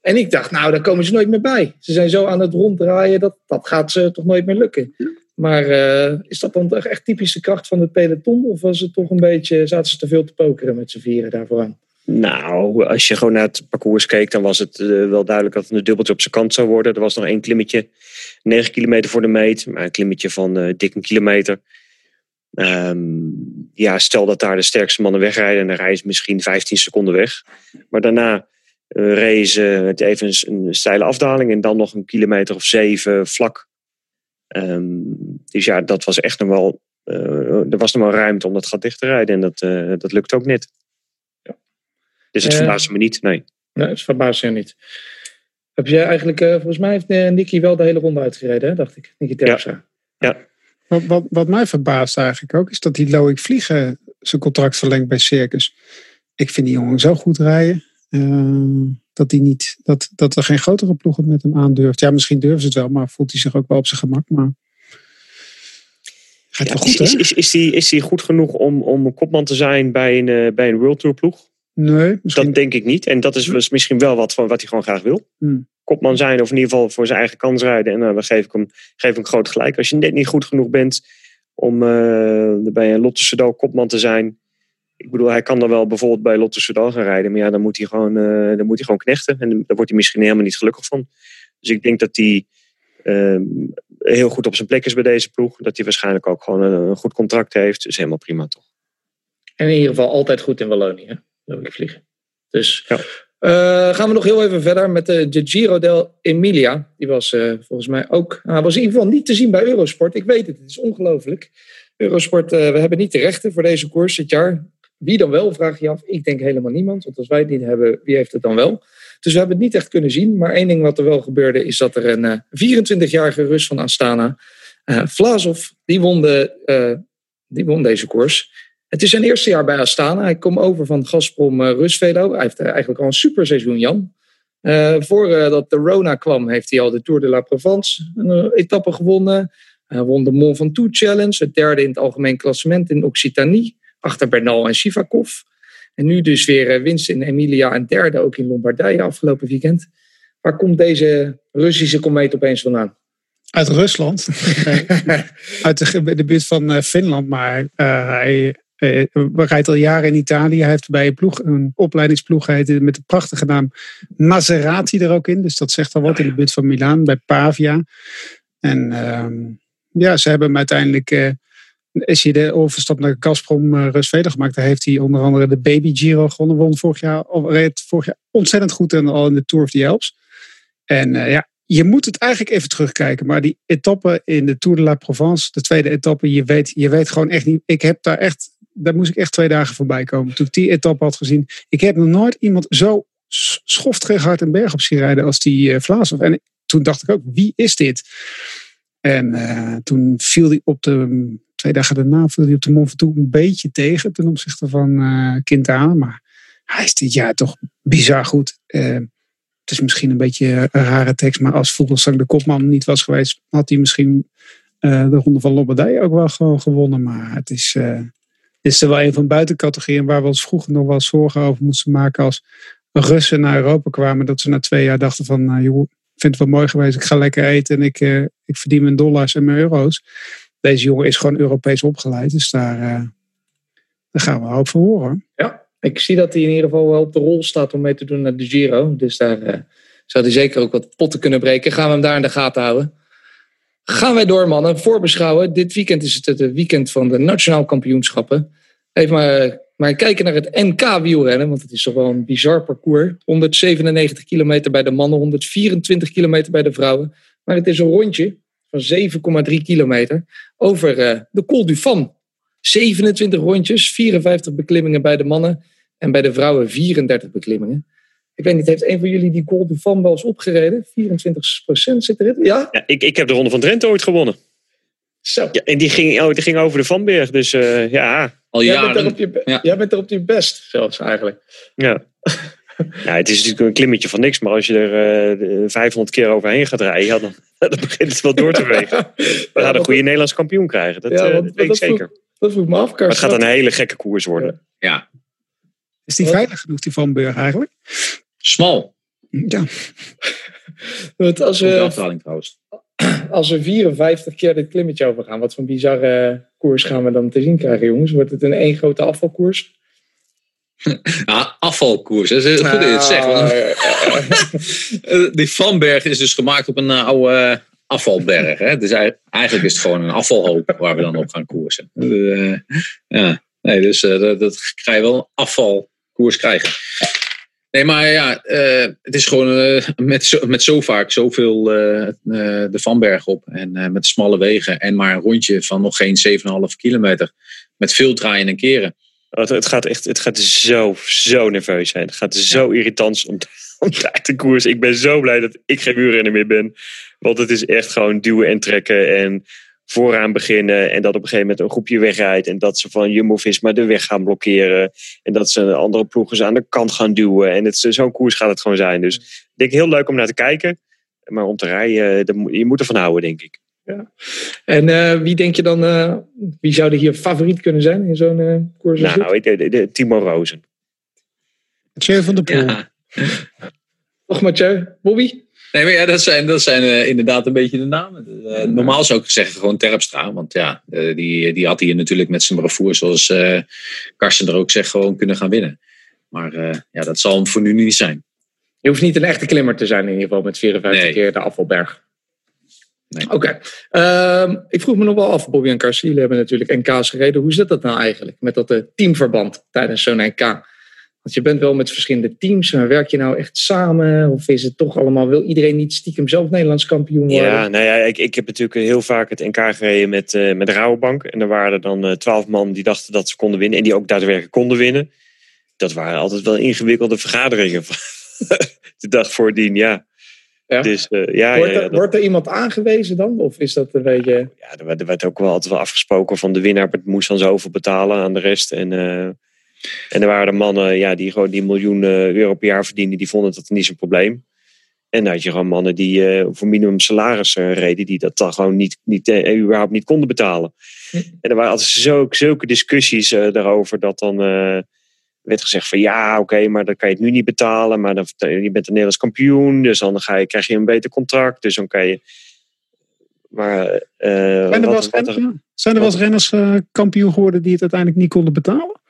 En ik dacht, nou, daar komen ze nooit meer bij. Ze zijn zo aan het ronddraaien, dat, dat gaat ze toch nooit meer lukken. Maar is dat dan echt typische kracht van het peloton? Of was het toch een beetje, zaten ze te veel te pokeren met z'n vieren daarvoor aan? Nou, als je gewoon naar het parcours keek, dan was het uh, wel duidelijk dat het een dubbeltje op zijn kant zou worden. Er was nog één klimmetje, 9 kilometer voor de meet, maar een klimmetje van uh, dik een kilometer. Um, ja, stel dat daar de sterkste mannen wegrijden en dan rijden ze misschien 15 seconden weg. Maar daarna uh, ze het even een steile afdaling en dan nog een kilometer of zeven vlak. Um, dus ja, dat was echt nog wel, er was nog wel ruimte om dat gat dicht te rijden en dat, dat lukt ook net. Dus het verbaast me niet, nee. Nee, het verbaast je niet. Heb jij eigenlijk, uh, volgens mij heeft uh, Nicky wel de hele ronde uitgereden, hè? dacht ik. Nicky Terpstra. Ja. ja. Wat, wat, wat, mij verbaast eigenlijk ook, is dat die Loïc Vliegen zijn contract verlengt bij Circus. Ik vind die jongen zo goed rijden. Uh, dat, die niet, dat, dat er geen grotere ploeg het met hem aandurft. Ja, misschien durven ze het wel, maar voelt hij zich ook wel op zijn gemak. Maar gaat ja, wel goed, is, hè? Is, is, hij, is hij goed genoeg om, om een kopman te zijn bij een, bij een World Tour ploeg? Nee, misschien... Dat denk ik niet. En dat is misschien wel wat, wat hij gewoon graag wil. Hmm. Kopman zijn of in ieder geval voor zijn eigen kans rijden. En nou, dan geef ik hem, geef ik hem groot gelijk. Als je net niet goed genoeg bent om uh, bij een Lotte Soudal kopman te zijn. Ik bedoel, hij kan dan wel bijvoorbeeld bij Lotto Soudal gaan rijden. Maar ja, dan moet hij gewoon, uh, dan moet hij gewoon knechten. En daar wordt hij misschien helemaal niet gelukkig van. Dus ik denk dat hij uh, heel goed op zijn plek is bij deze ploeg. Dat hij waarschijnlijk ook gewoon een, een goed contract heeft. Dus helemaal prima toch. En in ieder geval altijd goed in Wallonië. Hè? ik vliegen. Dus ja. Uh, gaan we nog heel even verder met de, de Giro del Emilia. Die was uh, volgens mij ook. Uh, was in ieder geval niet te zien bij Eurosport. Ik weet het, het is ongelooflijk. Eurosport, we hebben niet de rechten voor deze koers dit jaar. Wie dan wel, vraag je af. Ik denk helemaal niemand. Want als wij het niet hebben, wie heeft het dan wel? Dus we hebben het niet echt kunnen zien. Maar één ding wat er wel gebeurde, is dat er een 24-jarige Rus van Astana, Vlaasov, die won, de, die won deze koers. Het is zijn eerste jaar bij Astana. Hij komt over van Gazprom uh, Rusvelo. Hij heeft eigenlijk al een super seizoen, Jan. Uh, voordat de Rona kwam, heeft hij al de Tour de la Provence een etappe gewonnen. Hij won de Mont Ventoux Challenge, het derde in het algemeen klassement in Occitanie, achter Bernal en Sivakov. En nu dus weer winst in Emilia en derde ook in Lombardije afgelopen weekend. Waar komt deze Russische komeet opeens vandaan? Uit Rusland. Uit de, de buurt van Finland, maar uh, hij hij eh, rijdt al jaren in Italië. Hij heeft bij een, ploeg, een opleidingsploeg met de prachtige naam Maserati er ook in. Dus dat zegt al wat in de buurt van Milaan, bij Pavia. En uh, ja, ze hebben hem uiteindelijk... Uh, is hij de overstap naar Gazprom uh, Rustweder gemaakt. Daar heeft hij onder andere de Baby Giro gewonnen. Won vorig jaar, of vorig jaar ontzettend goed en al in de Tour of the Alps. En ja, je moet het eigenlijk even terugkijken. Maar die etappe in de Tour de la Provence, de tweede etappe, je weet, je weet gewoon echt niet. Ik heb daar echt daar moest ik echt twee dagen voorbij komen. Toen ik die etappe had gezien. Ik heb nog nooit iemand zo schoftig hard een berg op zien rijden als die uh, Vlaasov. En toen dacht ik ook, wie is dit? En uh, toen viel hij op de, twee dagen daarna, viel hij op de Mont Ventoux een beetje tegen ten opzichte van uh, Quintana. Maar hij is dit jaar toch bizar goed. Het is misschien een beetje een rare tekst, maar als Vogelsang de kopman niet was geweest, had hij misschien de Ronde van Lombardije ook wel gewoon gewonnen. Maar het is, is er wel een van buitencategorieën waar we ons vroeger nog wel zorgen over moesten maken als Russen naar Europa kwamen. Dat ze na twee jaar dachten van, uh, joh, ik vind het wel mooi geweest. Ik ga lekker eten en ik, uh, ik verdien mijn dollars en mijn euro's. Deze jongen is gewoon Europees opgeleid. Dus daar, uh, daar gaan we hoop van horen. Ja, ik zie dat hij in ieder geval wel op de rol staat om mee te doen naar de Giro. Dus daar zou hij zeker ook wat potten kunnen breken. Gaan we hem daar in de gaten houden. Gaan wij door, mannen. Voorbeschouwen. Dit weekend is het het weekend van de nationaal kampioenschappen. Even maar, maar kijken naar het NK wielrennen, want het is toch wel een bizar parcours. 197 kilometer bij de mannen, 124 kilometer bij de vrouwen. Maar het is een rondje van 7,3 kilometer over uh, de Col du Fan. 27 rondjes, 54 beklimmingen bij de mannen en bij de vrouwen 34 beklimmingen. Ik weet niet, heeft een van jullie die Col du Fan wel eens opgereden? 24% zit erin? Ja? ja ik, ik heb de Ronde van Drenthe ooit gewonnen. Zo. Ja, en die ging, oh, die ging over de Vanberg, dus uh, ja. Al jaren. Jij bent, er op je, ja. jij bent er op je best, zelfs eigenlijk. Ja. Ja, het is natuurlijk een klimmetje van niks, maar als je er uh, 500 keer overheen gaat rijden, ja, dan, dan begint het wel door te wegen. We gaan ja, een goede Nederlands kampioen krijgen, dat, ja, want, uh, dat weet ik zeker. Vroeg, dat vroeg me af, Maar het gaat een hele gekke koers worden. Ja. Is die veilig genoeg, die Van Burg eigenlijk? Smal. Ja. Want als we, trouwens. Als we 54 keer dit klimmetje overgaan, wat voor bizarre koers gaan we dan te zien krijgen, jongens? Wordt het een één grote afvalkoers? Ja, afvalkoers. Dat is goed je het zegt. Die Vanberg is dus gemaakt op een eh, oude afvalberg. Hè? Dus eigenlijk is het gewoon een afvalhoop waar we dan op gaan koersen. Ja, nee, dus dat, dat ga je wel een afvalkoers krijgen. Nee, maar ja, uh, het is gewoon uh, met, zo, met zo vaak zoveel uh, de Vanberg op. En met smalle wegen. En maar een rondje van nog geen 7,5 kilometer. Met veel draaien en keren. Het, het, gaat echt het gaat zo, zo nerveus zijn. Het gaat zo ja. irritant om, om daar te koers. Ik ben zo blij dat ik geen wielrenner meer ben. Want het is echt gewoon duwen en trekken. En vooraan beginnen en dat op een gegeven moment een groepje wegrijdt en dat ze van Jumbo-Visma de weg gaan blokkeren en dat ze andere ploegen aan de kant gaan duwen en zo'n koers gaat het gewoon zijn. Dus ik denk heel leuk om naar te kijken, maar om te rijden, je moet ervan houden denk ik. Ja. En uh, wie denk je dan, uh, wie zou er hier favoriet kunnen zijn in zo'n uh, koers? Nou, de, de, de, Timo Rozen. Mathieu van der Poel. Ja. Nog Mathieu, Bobby? Nee, maar ja, dat zijn, dat zijn uh, inderdaad een beetje de namen. Uh, normaal zou ik zeggen gewoon Terpstra. Want ja, uh, die, die had hier natuurlijk met zijn bravoer, zoals Karsten er ook zegt, gewoon kunnen gaan winnen. Maar ja, dat zal hem voor nu niet zijn. Je hoeft niet een echte klimmer te zijn in ieder geval met 54 nee. keer de afvalberg. Nee. Oké. Okay. Um, ik vroeg me nog wel af, Bobby en Karsten, jullie hebben natuurlijk NK's gereden. Hoe zit dat nou eigenlijk met dat teamverband tijdens zo'n NK? Want je bent wel met verschillende teams, maar werk je nou echt samen? Of is het toch allemaal, wil iedereen niet stiekem zelf Nederlands kampioen worden? Ja, nou ja, ik, ik heb natuurlijk heel vaak het NK gereden met, uh, met Rabobank. En er waren er dan twaalf uh, man die dachten dat ze konden winnen. En die ook daadwerkelijk konden winnen. Dat waren altijd wel ingewikkelde vergaderingen. de dag voordien, ja. Ja. Dus, uh, ja, wordt, er, ja, dat... wordt, er, iemand aangewezen dan? Of is dat een beetje... Ja, er werd, er werd ook wel altijd wel afgesproken van de winnaar moest dan zoveel betalen aan de rest. En... En er waren er mannen ja, die gewoon die miljoen euro per jaar verdienden, die vonden dat niet zo'n probleem. En dan had je gewoon mannen die uh, voor minimum salaris uh, reden, die dat dan gewoon niet, niet, uh, überhaupt niet konden betalen. Hm. En er waren altijd zo, zulke discussies daarover dat dan werd gezegd van ja, oké, maar dan kan je het nu niet betalen, maar dan, je bent een Nederlands kampioen, dus dan ga je, krijg je een beter contract, dus dan kan je. Maar, zijn er wel eens renners, er renners kampioen geworden die het uiteindelijk niet konden betalen?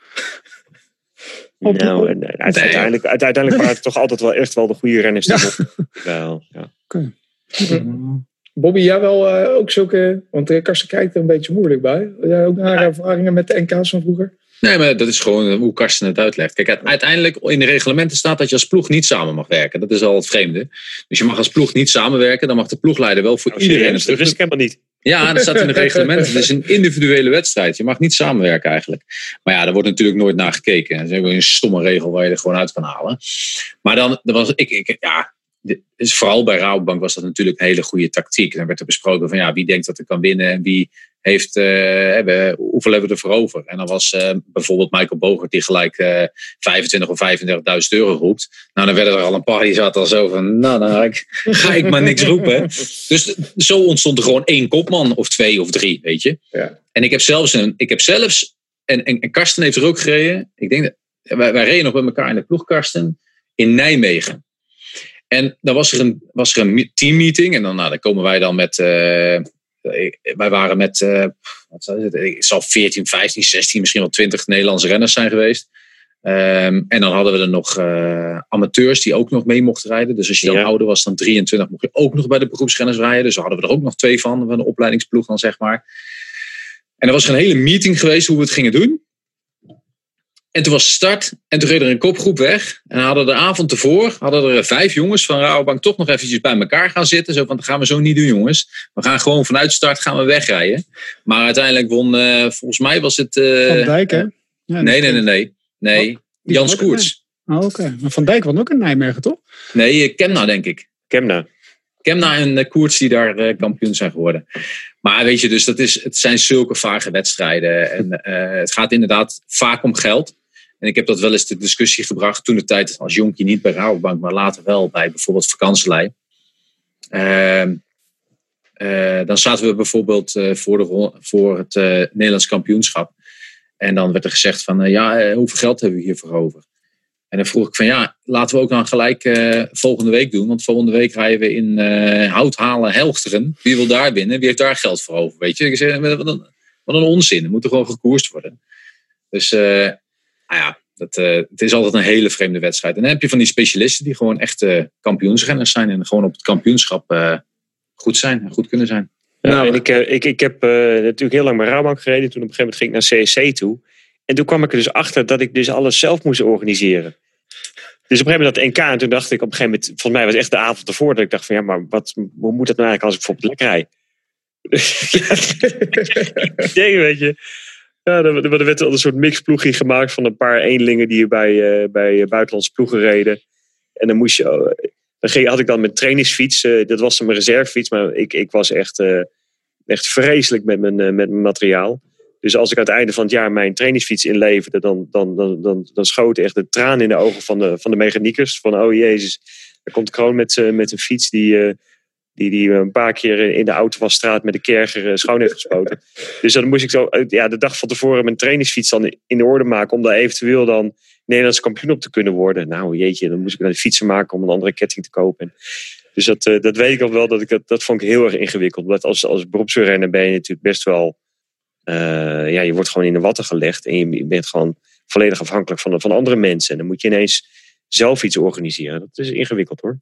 Nou, en, uiteindelijk, uiteindelijk waren het toch altijd wel echt wel de goede renners. Ja. Wel, ja. Okay. Bobby, jij wel uh, ook zulke... Want Karsten kijkt er een beetje moeilijk bij. Jij ook naar ervaringen met de NK's van vroeger? Nee, maar dat is gewoon hoe Karsten het uitlegt. Kijk, uiteindelijk in de reglementen staat dat je als ploeg niet samen mag werken. Dat is al het vreemde. Dus je mag als ploeg niet samenwerken. Dan mag de ploegleider wel voor iedereen... Dat wist ik helemaal niet. Ja, dat staat in het reglement. Het is een individuele wedstrijd. Je mag niet samenwerken eigenlijk. Maar ja, daar wordt natuurlijk nooit naar gekeken. Dat is een stomme regel waar je er gewoon uit kan halen. Maar dan, dan was ik, ik ja, dus vooral bij Rabobank was dat natuurlijk een hele goede tactiek. Dan werd er besproken van ja, wie denkt dat er kan winnen en wie heeft, uh, hebben, hoeveel hebben we ervoor over? En dan was uh, bijvoorbeeld Michael Bogert die gelijk uh, 25 of 35.000 euro roept. Nou, dan werden er al een paar die zaten al zo van, nou, nou ik, ga ik maar niks roepen. Dus zo ontstond er gewoon één kopman of twee of drie, weet je. Ja. En ik heb zelfs, een, ik heb zelfs en, en, en Karsten heeft er ook gereden. Ik denk dat, wij, wij reden nog met elkaar in de ploeg, Karsten, in Nijmegen. En dan was er een, was er een teammeeting. En dan, nou, dan komen wij dan met. Uh, wij waren met. Uh, wat het? Het zal 14, 15, 16, misschien wel 20 Nederlandse renners zijn geweest. Um, en dan hadden we er nog uh, amateurs die ook nog mee mochten rijden. Dus als je dan ja. ouder was dan 23, mocht je ook nog bij de beroepsrenners rijden. Dus hadden we er ook nog twee van, van de opleidingsploeg dan zeg maar. En er was een hele meeting geweest hoe we het gingen doen. En toen was start en toen reed er een kopgroep weg. En hadden de avond ervoor, hadden er vijf jongens van Rabobank toch nog eventjes bij elkaar gaan zitten. Zo van, dat gaan we zo niet doen jongens. We gaan gewoon vanuit start gaan we wegrijden. Maar uiteindelijk won, uh, volgens mij was het... Uh, van Dijk hè? Ja, nee, nee, nee, nee. Nee, oh, Jan Skoerts. Oh, oké. Okay. Maar Van Dijk won ook in Nijmegen toch? Nee, Kemna denk ik. Kemna. Kemna en Koerts die daar uh, kampioen zijn geworden. Maar weet je, dus dat is, het zijn zulke vage wedstrijden. En uh, het gaat inderdaad vaak om geld. En ik heb dat wel eens de discussie gebracht toen de tijd als jonkie niet bij Rabobank, maar later wel bij bijvoorbeeld vakantielei. Uh, uh, dan zaten we bijvoorbeeld uh, voor, de, voor het Nederlands kampioenschap. En dan werd er gezegd van, ja, hoeveel geld hebben we hiervoor over? En dan vroeg ik van, ja, laten we ook dan gelijk volgende week doen. Want volgende week rijden we in Houthalen, Helchteren. Wie wil daar winnen? Wie heeft daar geld voor over? Weet je, ik zei, wat een, wat een onzin. Er moet er gewoon gekoerst worden. Dus nou ja, dat, uh, het is altijd een hele vreemde wedstrijd. En dan heb je van die specialisten die gewoon echt uh, kampioensrenners zijn. En gewoon op het kampioenschap uh, goed zijn en goed kunnen zijn. Ja, nou, en ik, ik, ik heb natuurlijk heel lang bij Rabank gereden. Toen op een gegeven moment ging ik naar CSC toe. En toen kwam ik er dus achter dat ik dus alles zelf moest organiseren. Dus op een gegeven moment dat NK. En toen dacht ik op een gegeven moment, volgens mij was het echt de avond ervoor, dat ik dacht van ja, maar wat, hoe moet dat nou eigenlijk als ik bijvoorbeeld lekker rijd? ja, weet je. Ja, er, er werd al een soort mixploegje gemaakt van een paar eenlingen die bij, uh, bij buitenlandse ploegen reden. En dan moest je. Uh, dan ging, had ik dan mijn trainingsfiets. Dat was mijn reservefiets, maar ik, ik was echt, echt vreselijk met mijn, met mijn materiaal. Dus als ik aan het einde van het jaar mijn trainingsfiets inleverde, dan, dan, dan, dan, schoot echt de traan in de ogen van de, van de mechaniekers. Van oh jezus, er komt Kroon met, met een fiets die die, die een paar keer in de autowasstraat met de kerger eh, schoon heeft gespoten. Dus dan moest ik zo ja, de dag van tevoren mijn trainingsfiets dan in orde maken. Om daar eventueel dan Nederlands kampioen op te kunnen worden. Nou jeetje, dan moest ik naar de fietsen maken om een andere ketting te kopen. Dus dat, eh, dat weet ik al wel, dat, ik, dat, dat vond ik heel erg ingewikkeld. Want als, als beroepsrenner ben je natuurlijk best wel... eh, ja, je wordt gewoon in de watten gelegd. En je, je bent gewoon volledig afhankelijk van, van andere mensen. En dan moet je ineens zelf iets organiseren. Dat is ingewikkeld hoor.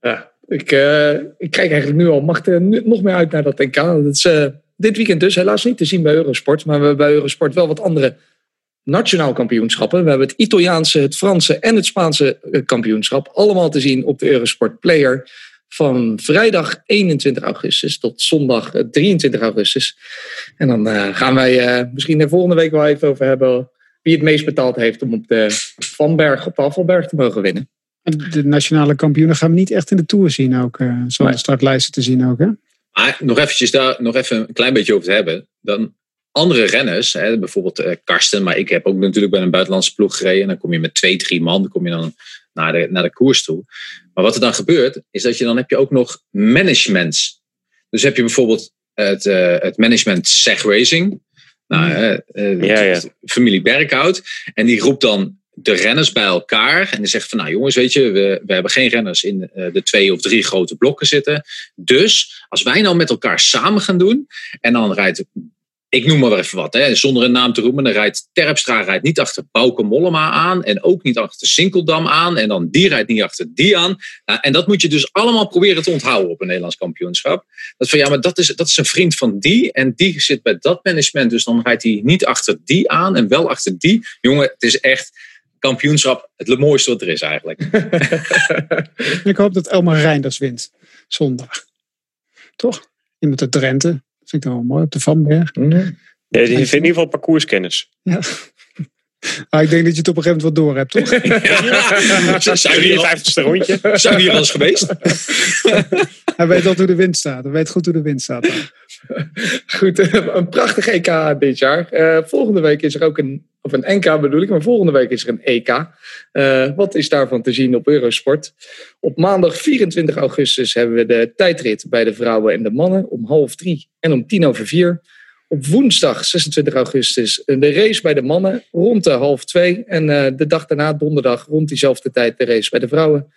Ja, ik, eh, ik kijk eigenlijk nu al er nu nog meer uit naar dat NK. Dat is eh, dit weekend dus helaas niet te zien bij Eurosport. Maar we hebben bij Eurosport wel wat andere nationaal kampioenschappen. We hebben het Italiaanse, het Franse en het Spaanse eh, kampioenschap. Allemaal te zien op de Eurosport Player. Van vrijdag 21 augustus tot zondag eh, 23 augustus. En dan eh, gaan wij eh, misschien de volgende week wel even over hebben wie het meest betaald heeft om op de Vanberg, op de te mogen winnen. De nationale kampioenen gaan we niet echt in de Tour zien ook. eh zonder Nee. startlijsten te zien ook. Hè? Maar nog eventjes daar nog even een klein beetje over te hebben. Dan andere renners, hè, bijvoorbeeld eh, Karsten, maar ik heb ook natuurlijk bij een buitenlandse ploeg gereden. En dan kom je met twee, drie man, dan kom je dan naar de, naar de koers toe. Maar wat er dan gebeurt, is dat je dan heb je ook nog managements. Dus heb je bijvoorbeeld het, eh, het management Seg Racing. Nou, eh, eh, Ja, ja. familie Berkhout. En die roept dan de renners bij elkaar. En die zegt van nou jongens, weet je, we, we hebben geen renners in eh, de twee of drie grote blokken zitten. Dus als wij nou met elkaar samen gaan doen. En dan rijdt, ik noem maar even wat, hè, zonder een naam te roemen. Dan rijdt Terpstra rijdt niet achter Bauke Mollema aan. En ook niet achter Sinkeldam aan. En dan die rijdt niet achter die aan. Nou, en dat moet je dus allemaal proberen te onthouden op een Nederlands kampioenschap. Dat van ja, maar dat is, dat is een vriend van die. En die zit bij dat management. Dus dan rijdt hij niet achter die aan en wel achter die. Jongen, het is echt kampioenschap het mooiste wat er is eigenlijk. Ik hoop dat Elmar Reinders wint. Zondag. Toch? Iemand uit Drenthe. Dat vind ik dan wel mooi. Op de Vanberg. Nee, die heeft in ieder geval parcourskennis. Ja. Ah, ik denk dat je het op een gegeven moment wel door hebt, toch? Ja. Zijn we hier al- 53ste rondje. zijn we hier al eens geweest? Hij weet altijd hoe de wind staat. Hij weet goed hoe de wind staat. Goed, eh, een prachtig EK dit jaar. Eh, volgende week is er ook een, of een NK bedoel ik, maar volgende week is er een EK. Eh, wat is daarvan te zien op Eurosport? Op maandag 24 augustus hebben we de tijdrit bij de vrouwen en de mannen om half drie en om tien over vier. Op woensdag 26 augustus de race bij de mannen rond de half twee. En eh, de dag daarna, donderdag, rond diezelfde tijd de race bij de vrouwen.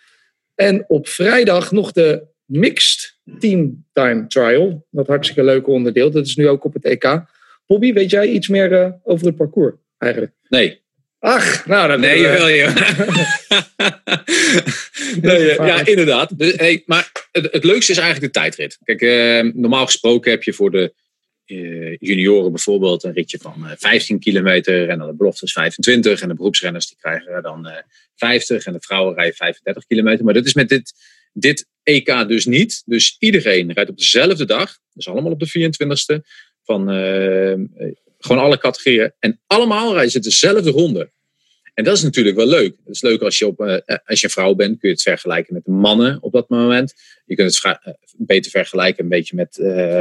En op vrijdag nog de Mixed Team Time Trial. Dat hartstikke leuke onderdeel. Dat is nu ook op het EK. Bobby, weet jij iets meer eh, over het parcours eigenlijk? Nee. Ach, nou dan Nee, we- jawel, ja. nee, eh, ja, inderdaad. Dus, hey, maar het, het leukste is eigenlijk de tijdrit. Kijk, eh, normaal gesproken heb je voor de eh, junioren bijvoorbeeld een ritje van eh, 15 kilometer. En dan de beloftes 25. En de beroepsrenners die krijgen dan eh 50. En de vrouwen rijden 35 kilometer. Maar dat is met dit, dit EK dus niet. Dus iedereen rijdt op dezelfde dag. Dus allemaal op de 24ste. Van eh, eh, gewoon alle categorieën. En allemaal rijden ze dezelfde ronde. En dat is natuurlijk wel leuk. Het is leuk als je, op, eh, als je vrouw bent, kun je het vergelijken met de mannen op dat moment. Je kunt het eh, beter vergelijken een beetje met, eh,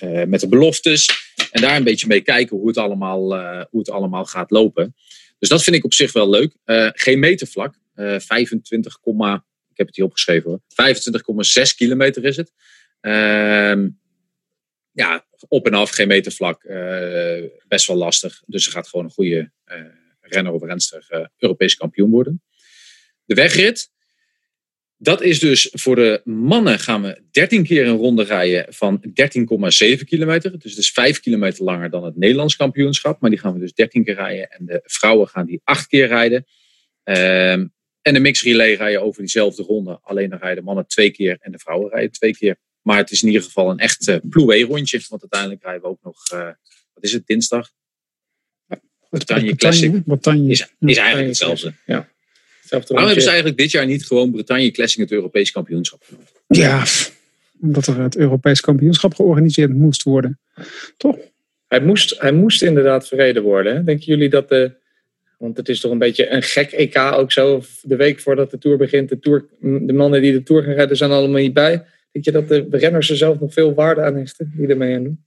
eh, met de beloftes. En daar een beetje mee kijken hoe het allemaal, eh, hoe het allemaal gaat lopen. Dus dat vind ik op zich wel leuk. Eh, geen metervlak. Eh 25, komma- ik heb het hier opgeschreven hoor. 25,6 kilometer is het. Ehm, ja, op en af, geen metervlak. best wel lastig. Dus er gaat gewoon een goede renner of renster Europees kampioen worden. De wegrit. Dat is dus voor de mannen gaan we 13 keer een ronde rijden van 13,7 kilometer. Dus het is 5 kilometer langer dan het Nederlands kampioenschap. Maar die gaan we dus 13 keer rijden. En de vrouwen gaan die 8 keer rijden. Ehm, en de mix relay rijden over diezelfde ronde. Alleen dan rijden mannen twee keer en de vrouwen rijden twee keer. Maar het is in ieder geval een echt uh, ploué-rondje. Want uiteindelijk rijden we ook nog, uh, wat is het, dinsdag? Bretagne Classic. Bretagne. Is, is eigenlijk hetzelfde. Ja. Waarom hebben ze eigenlijk dit jaar niet gewoon Bretagne Classic het Europees kampioenschap genoemd? Ja, omdat er het Europees kampioenschap georganiseerd moest worden. Toch? Hij moest, hij moest inderdaad verreden worden. Hè? Denken jullie dat de. Want het is toch een beetje een gek EK ook zo. De week voordat de Tour begint. De, tour, de mannen die de Tour gaan rijden zijn allemaal niet bij. Denk je dat de renners er zelf nog veel waarde aan hechten? Die ermee aan doen?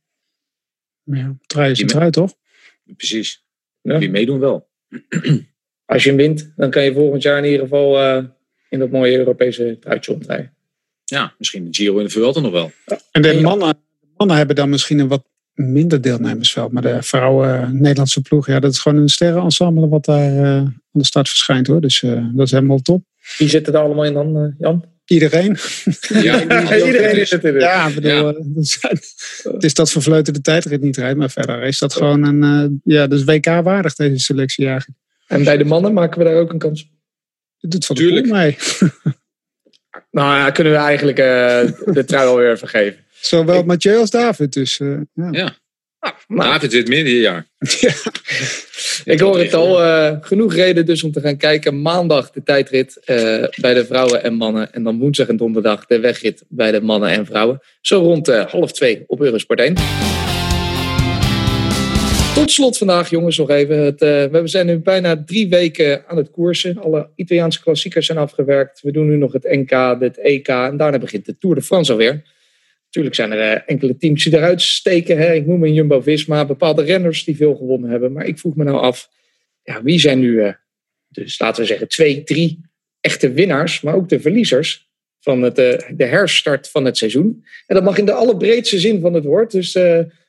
Ja, trui is een trui, toch? Precies. Ja. Die meedoen wel. Als je hem wint, dan kan je volgend jaar in ieder geval uh, in dat mooie Europese truitje rondrijden. Ja, misschien de Giro in de Vuelta nog wel. En de mannen, de mannen hebben dan misschien een wat minder deelnemersveld. Maar de vrouwen Nederlandse ploeg, ja, dat is gewoon een sterrenensemble wat daar uh, aan de start verschijnt hoor. Dus uh, dat is helemaal top. Wie zit er allemaal in dan, uh, Jan? Iedereen. Ja, iedereen zit erin. Ja, bedoel, ja. het is dat vervleuterde tijdrit niet rijdt, maar verder is dat gewoon een, ja, dus WK waardig deze selectie eigenlijk. En bij de mannen maken we daar ook een kans op? Dat doet van Tuurlijk. de mee. nou ja, kunnen we eigenlijk de trui alweer vergeven. Zowel ik... Mathieu als David. Dus, uh, ja. ja. Ah, maar... David zit meer dit jaar. ja. Ik hoor het al. Uh, genoeg reden dus om te gaan kijken. Maandag de tijdrit uh, bij de vrouwen en mannen. En dan woensdag en donderdag de wegrit bij de mannen en vrouwen. Zo rond half twee op Eurosport 1. Tot slot vandaag, jongens, nog even. Het, we zijn nu bijna drie weken aan het koersen. Alle Italiaanse klassiekers zijn afgewerkt. We doen nu nog het NK, het EK. En daarna begint de Tour de France alweer. Natuurlijk zijn er eh, enkele teams die eruit steken. Hè. Ik noem een Jumbo-Visma, bepaalde renners die veel gewonnen hebben. Maar ik vroeg me nou af, ja, wie zijn nu, dus laten we zeggen, twee, drie echte winnaars, maar ook de verliezers van het, de herstart van het seizoen. En dat mag in de allerbreedste zin van het woord. Dus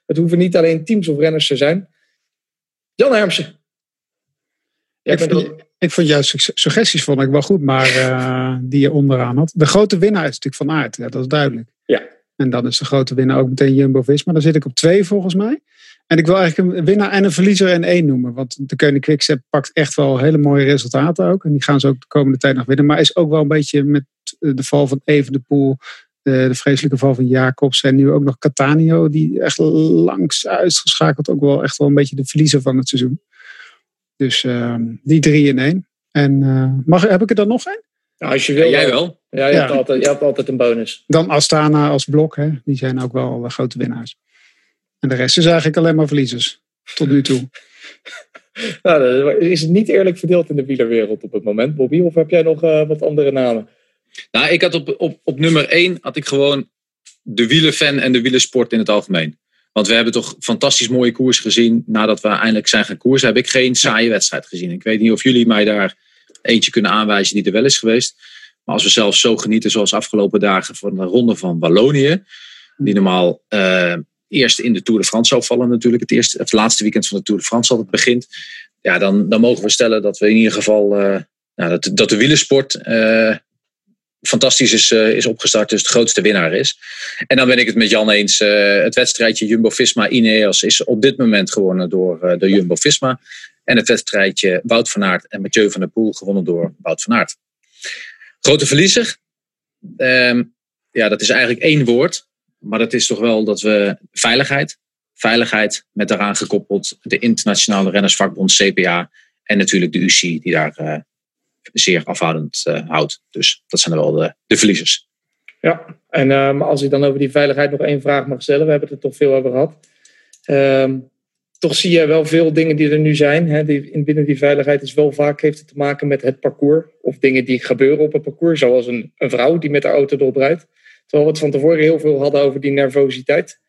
het hoeven niet alleen teams of renners te zijn. Jan Hermsen. Ik vond, ik vond jouw suggesties vond ik wel goed, maar die je onderaan had. De grote winnaar is natuurlijk Van Aert, ja, dat is duidelijk. Ja. En dan is de grote winnaar ook meteen Jumbo-Visma. Daar zit ik op twee volgens mij. En ik wil eigenlijk een winnaar en een verliezer en één noemen. Want de Koning Quickstep pakt echt wel hele mooie resultaten ook. En die gaan ze ook de komende tijd nog winnen. Maar is ook wel een beetje met de val van Evenepoel... De, de vreselijke val van Jacobs en nu ook nog Catanio... die echt langs uitgeschakeld ook wel echt wel een beetje de verliezer van het seizoen. Dus uh, die drie in één. En uh, mag, heb ik er dan nog één? Nou, als je wil, ja, jij wel. Ja, je, ja. Hebt altijd, je hebt altijd een bonus. Dan Astana als blok, hè. die zijn ook wel grote winnaars. En de rest is eigenlijk alleen maar verliezers. Tot nu toe. nou, is het niet eerlijk verdeeld in de wielerwereld op het moment, Bobby? Of heb jij nog uh, wat andere namen? Nou, ik had op, op, op nummer 1 had ik gewoon de wielerfan en de wielersport in het algemeen. Want we hebben toch fantastisch mooie koers gezien. Nadat we eindelijk zijn gaan koersen, heb ik geen saaie wedstrijd gezien. Ik weet niet of jullie mij daar eentje kunnen aanwijzen die er wel is geweest. Maar als we zelfs zo genieten zoals afgelopen dagen van de ronde van Wallonië. Die normaal uh, eerst in de Tour de France zou vallen natuurlijk. Het, eerste, het laatste weekend van de Tour de France altijd begint. Ja, dan, dan mogen we stellen dat we in ieder geval... Uh, nou, dat, dat de wielersport uh, fantastisch is, is opgestart. Dus de grootste winnaar is. En dan ben ik het met Jan eens. het wedstrijdje Jumbo-Visma-Ineos is op dit moment gewonnen door, door Jumbo-Visma. En het wedstrijdje Wout van Aert en Mathieu van der Poel gewonnen door Wout van Aert. Grote verliezer. Um, ja, dat is eigenlijk één woord. Maar dat is toch wel dat we veiligheid. Veiligheid met daaraan gekoppeld de internationale rennersvakbond CPA. En natuurlijk de UC die daar uh, zeer afhoudend uh, houdt. Dus dat zijn wel de, de verliezers. Ja, en um, als ik dan over die veiligheid nog één vraag mag stellen. We hebben het er toch veel over gehad. Um, toch zie je wel veel dingen die er nu zijn. Hè, die, binnen die veiligheid is wel vaak heeft te maken met het parcours. Of dingen die gebeuren op het parcours. Zoals een, een vrouw die met de auto erop rijdt. Terwijl we het van tevoren heel veel hadden over die nervositeit.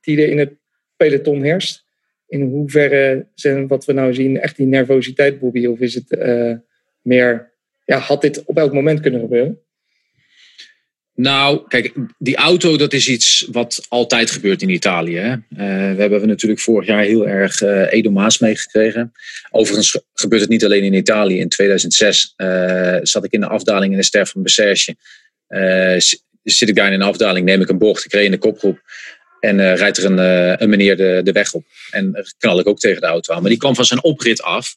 Die er in het peloton heerst. In hoeverre zijn wat we nou zien echt die nervositeit, Bobby? Of is het uh, meer... Ja, had dit op elk moment kunnen gebeuren? Nou, kijk, die auto, dat is iets wat altijd gebeurt in Italië. Hè? Uh, we hebben natuurlijk vorig jaar heel erg uh, Edo Maas meegekregen. Overigens gebeurt het niet alleen in Italië. In 2006 uh, eh, zat ik in de afdaling in de ster van Besserge. zit ik daar in een afdaling, neem ik een bocht, ik reed in de kopgroep. En rijdt er een, een meneer de, de weg op. En knal ik ook tegen de auto aan. Maar die kwam van zijn oprit af.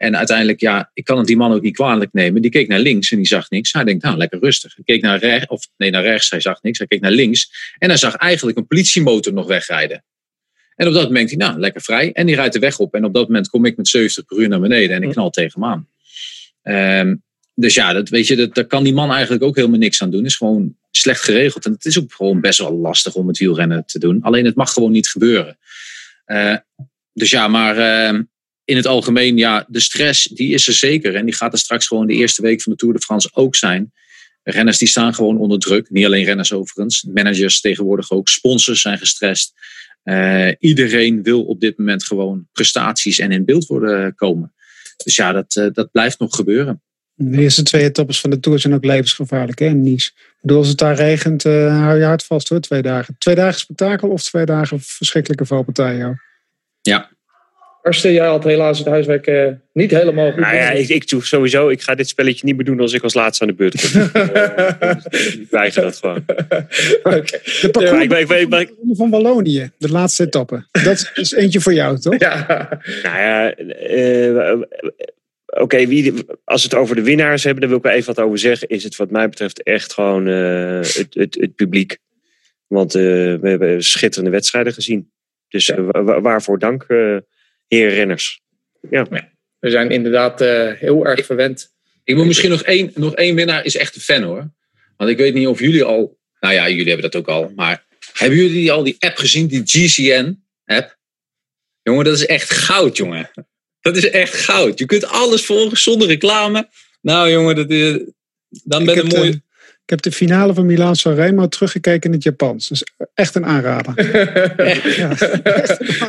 En uiteindelijk, ja, ik kan het die man ook niet kwalijk nemen. Die keek naar links en die zag niks. Hij denkt, nou, lekker rustig. Hij keek naar rechts, of nee, naar rechts, hij zag niks. Hij keek naar links en hij zag eigenlijk een politiemotor nog wegrijden. En op dat moment denkt hij, nou, lekker vrij. En die rijdt de weg op. En op dat moment kom ik met 70 per uur naar beneden en ik knal tegen hem aan. Um, dus ja, dat, weet je, dat, daar kan die man eigenlijk ook helemaal niks aan doen. Het is gewoon slecht geregeld. En het is ook gewoon best wel lastig om het wielrennen te doen. Alleen het mag gewoon niet gebeuren. Uh, dus ja, maar uh, in het algemeen, ja, de stress die is er zeker. En die gaat er straks gewoon de eerste week van de Tour de France ook zijn. Renners die staan gewoon onder druk. Niet alleen renners overigens. Managers tegenwoordig ook. Sponsors zijn gestrest. Uh, iedereen wil op dit moment gewoon prestaties en in beeld worden komen. Dus ja, dat, uh, dat blijft nog gebeuren. De eerste twee etappes van de Tour zijn ook levensgevaarlijk, hè, Nice. Ik bedoel, als het daar regent, uh, hou je hart vast hoor, twee dagen. Twee dagen spektakel of twee dagen verschrikkelijke valpartij, joh. Ja. Karsten, jij had helaas het huiswerk uh, niet helemaal goed. Nou ja, ik, ik doe sowieso, ik ga dit spelletje niet meer doen als ik als laatste aan de beurt kom. ik weiger dat gewoon. Okay. De parcours ik, ik, ik, ik, van Wallonië, de laatste etappe. Dat is eentje voor jou, toch? Ja. Nou ja, uh, Oké, okay, als we het over de winnaars hebben, daar wil ik wel even wat over zeggen. Is het wat mij betreft echt gewoon uh, het, het, het, publiek. Want uh, we hebben schitterende wedstrijden gezien. Dus uh, waarvoor dank, renners. Ja. ja. We zijn inderdaad heel erg verwend. Ik moet misschien nog één, nog één winnaar is echt een fan hoor. Want ik weet niet of jullie al, nou ja, jullie hebben dat ook al. Maar hebben jullie al die app gezien, die GCN app? Jongen, dat is echt goud, jongen. Dat is echt goud. Je kunt alles volgen zonder reclame. Nou jongen, dat is, dan ben je mooi. Ik heb de finale van Milaan San Remo teruggekeken in het Japans. Dus echt een aanrader. ja.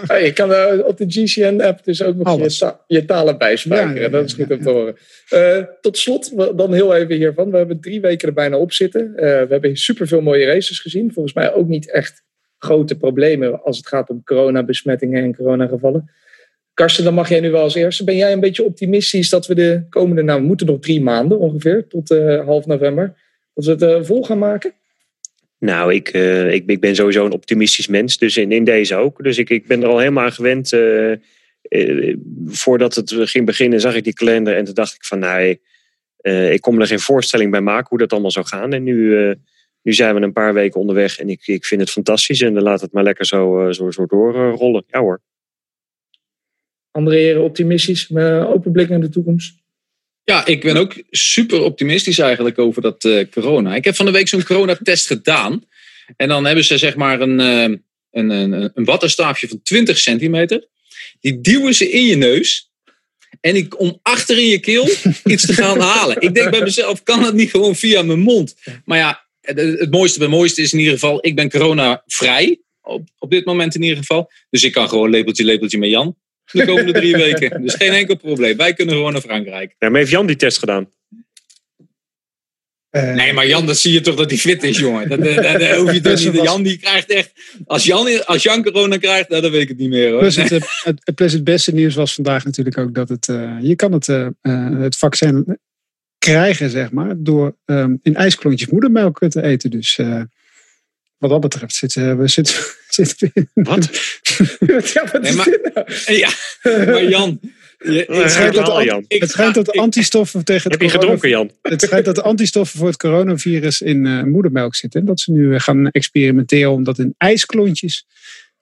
ja. je kan uh, op de GCN-app dus ook nog je, ta je, talen bijspijkeren. Ja, dat is goed om te horen. Uh, tot slot, dan heel even hiervan. We hebben drie weken er bijna op zitten. Uh, we hebben superveel mooie races gezien. Volgens mij ook niet echt grote problemen als het gaat om coronabesmettingen en coronagevallen. Karsten, dan mag jij nu wel als eerste. Ben jij een beetje optimistisch dat we de komende, nou we moeten nog drie maanden ongeveer, tot uh, half november, dat we het uh, vol gaan maken? Nou, ik, uh, ik, ik, ben sowieso een optimistisch mens, dus in, in deze ook. Dus ik, ik ben er al helemaal aan gewend. voordat het ging beginnen, zag ik die kalender en toen dacht ik van, nee, ik kom er geen voorstelling bij maken hoe dat allemaal zou gaan. En nu, nu zijn we een paar weken onderweg en ik, ik vind het fantastisch en dan laat het maar lekker zo, zo, zo doorrollen. Ja hoor andere heren optimistisch, met open blik naar de toekomst? Ja, ik ben ook super optimistisch eigenlijk over dat uh, corona. Ik heb van de week zo'n coronatest gedaan. En dan hebben ze zeg maar een, uh, een, een, een wattenstaafje van 20 centimeter. Die duwen ze in je neus. En ik, om achter in je keel iets te gaan halen. Ik denk bij mezelf, kan het niet gewoon via mijn mond? Maar ja, het, mooiste bij mooiste is in ieder geval, ik ben corona-vrij. Op, op dit moment in ieder geval. Dus ik kan gewoon lepeltje, lepeltje met Jan de komende drie weken. Dus geen enkel probleem. Wij kunnen gewoon naar Frankrijk. Ja, maar heeft Jan die test gedaan? Uh, nee, maar Jan, dat zie je toch dat hij fit is, jongen. Dat, dat, dat, dat hoef je toch niet. Jan die krijgt echt. Als Jan, als Jan corona krijgt, nou, dan weet ik het niet meer. Hoor. Plus het, het, plus het beste nieuws was vandaag natuurlijk ook dat het. Uh, je kan het, uh, het vaccin krijgen, zeg maar, door um, in ijsklontjes moedermelk te eten. Dus wat dat betreft zitten we zitten, zitten Wat? ja, wat nee, maar, nou? ja, maar Jan. Je, het schijnt dat, Jan. Het schijnt dat antistoffen tegen het Heb je gedronken, Jan? Het schijnt dat de antistoffen voor het coronavirus in uh, moedermelk zitten. En dat ze nu gaan experimenteren om dat in ijsklontjes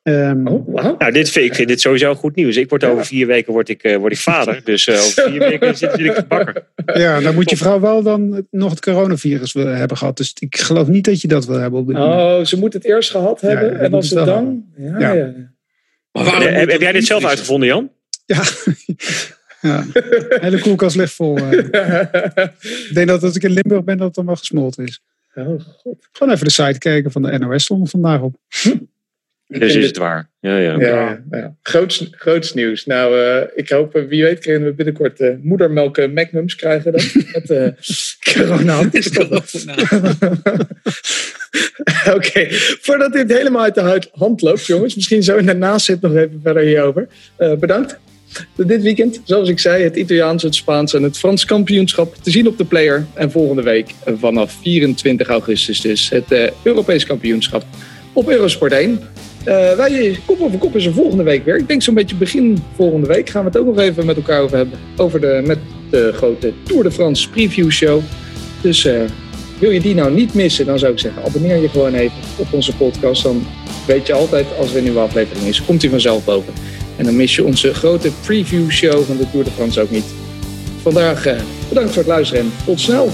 Um, oh, wow. Nou, dit vind, ik vind dit sowieso goed nieuws. Ik word over vier weken word ik, uh, word ik vader. Dus uh, over vier weken zit ik bakken. Ja, dan moet je vrouw wel dan nog het coronavirus hebben gehad. Dus ik geloof niet dat je dat wil hebben. Op oh, ze moet het eerst gehad hebben. Ja, en als het dan... Ja, ja. ja. Maar heb, heb jij dit zelf uitgevonden, Jan? Ja. ja. hele koelkast ligt vol. Uh. ik denk dat als ik in Limburg ben, dat het dan wel gesmolten is. Oh, God. Gewoon even de site kijken van de NOS stond vandaag op. Dus is het waar. Ja, ja. ja, ja. Groots, groots nieuws. Nou, uh, ik hoop, uh, wie weet, kunnen we binnenkort uh, moedermelk magnums krijgen dan. Met uh, corona. Oké, voordat dit helemaal uit de hand loopt, jongens. Misschien zo in de nazit nog even verder hierover. bedankt. Dit weekend, zoals ik zei, het Italiaans, het Spaans en het Frans kampioenschap te zien op de player. En volgende week vanaf 24 augustus dus het Europees kampioenschap op Eurosport 1. Uh, wij, kop over kop is er volgende week weer. Ik denk zo'n beetje begin volgende week gaan we het ook nog even met elkaar over hebben. Over de, met de grote Tour de France preview show. Dus uh, wil je die nou niet missen, dan zou ik zeggen abonneer je gewoon even op onze podcast. Dan weet je altijd als er een nieuwe aflevering is, komt hij vanzelf boven. En dan mis je onze grote preview show van de Tour de France ook niet. Vandaag bedankt voor het luisteren en tot snel.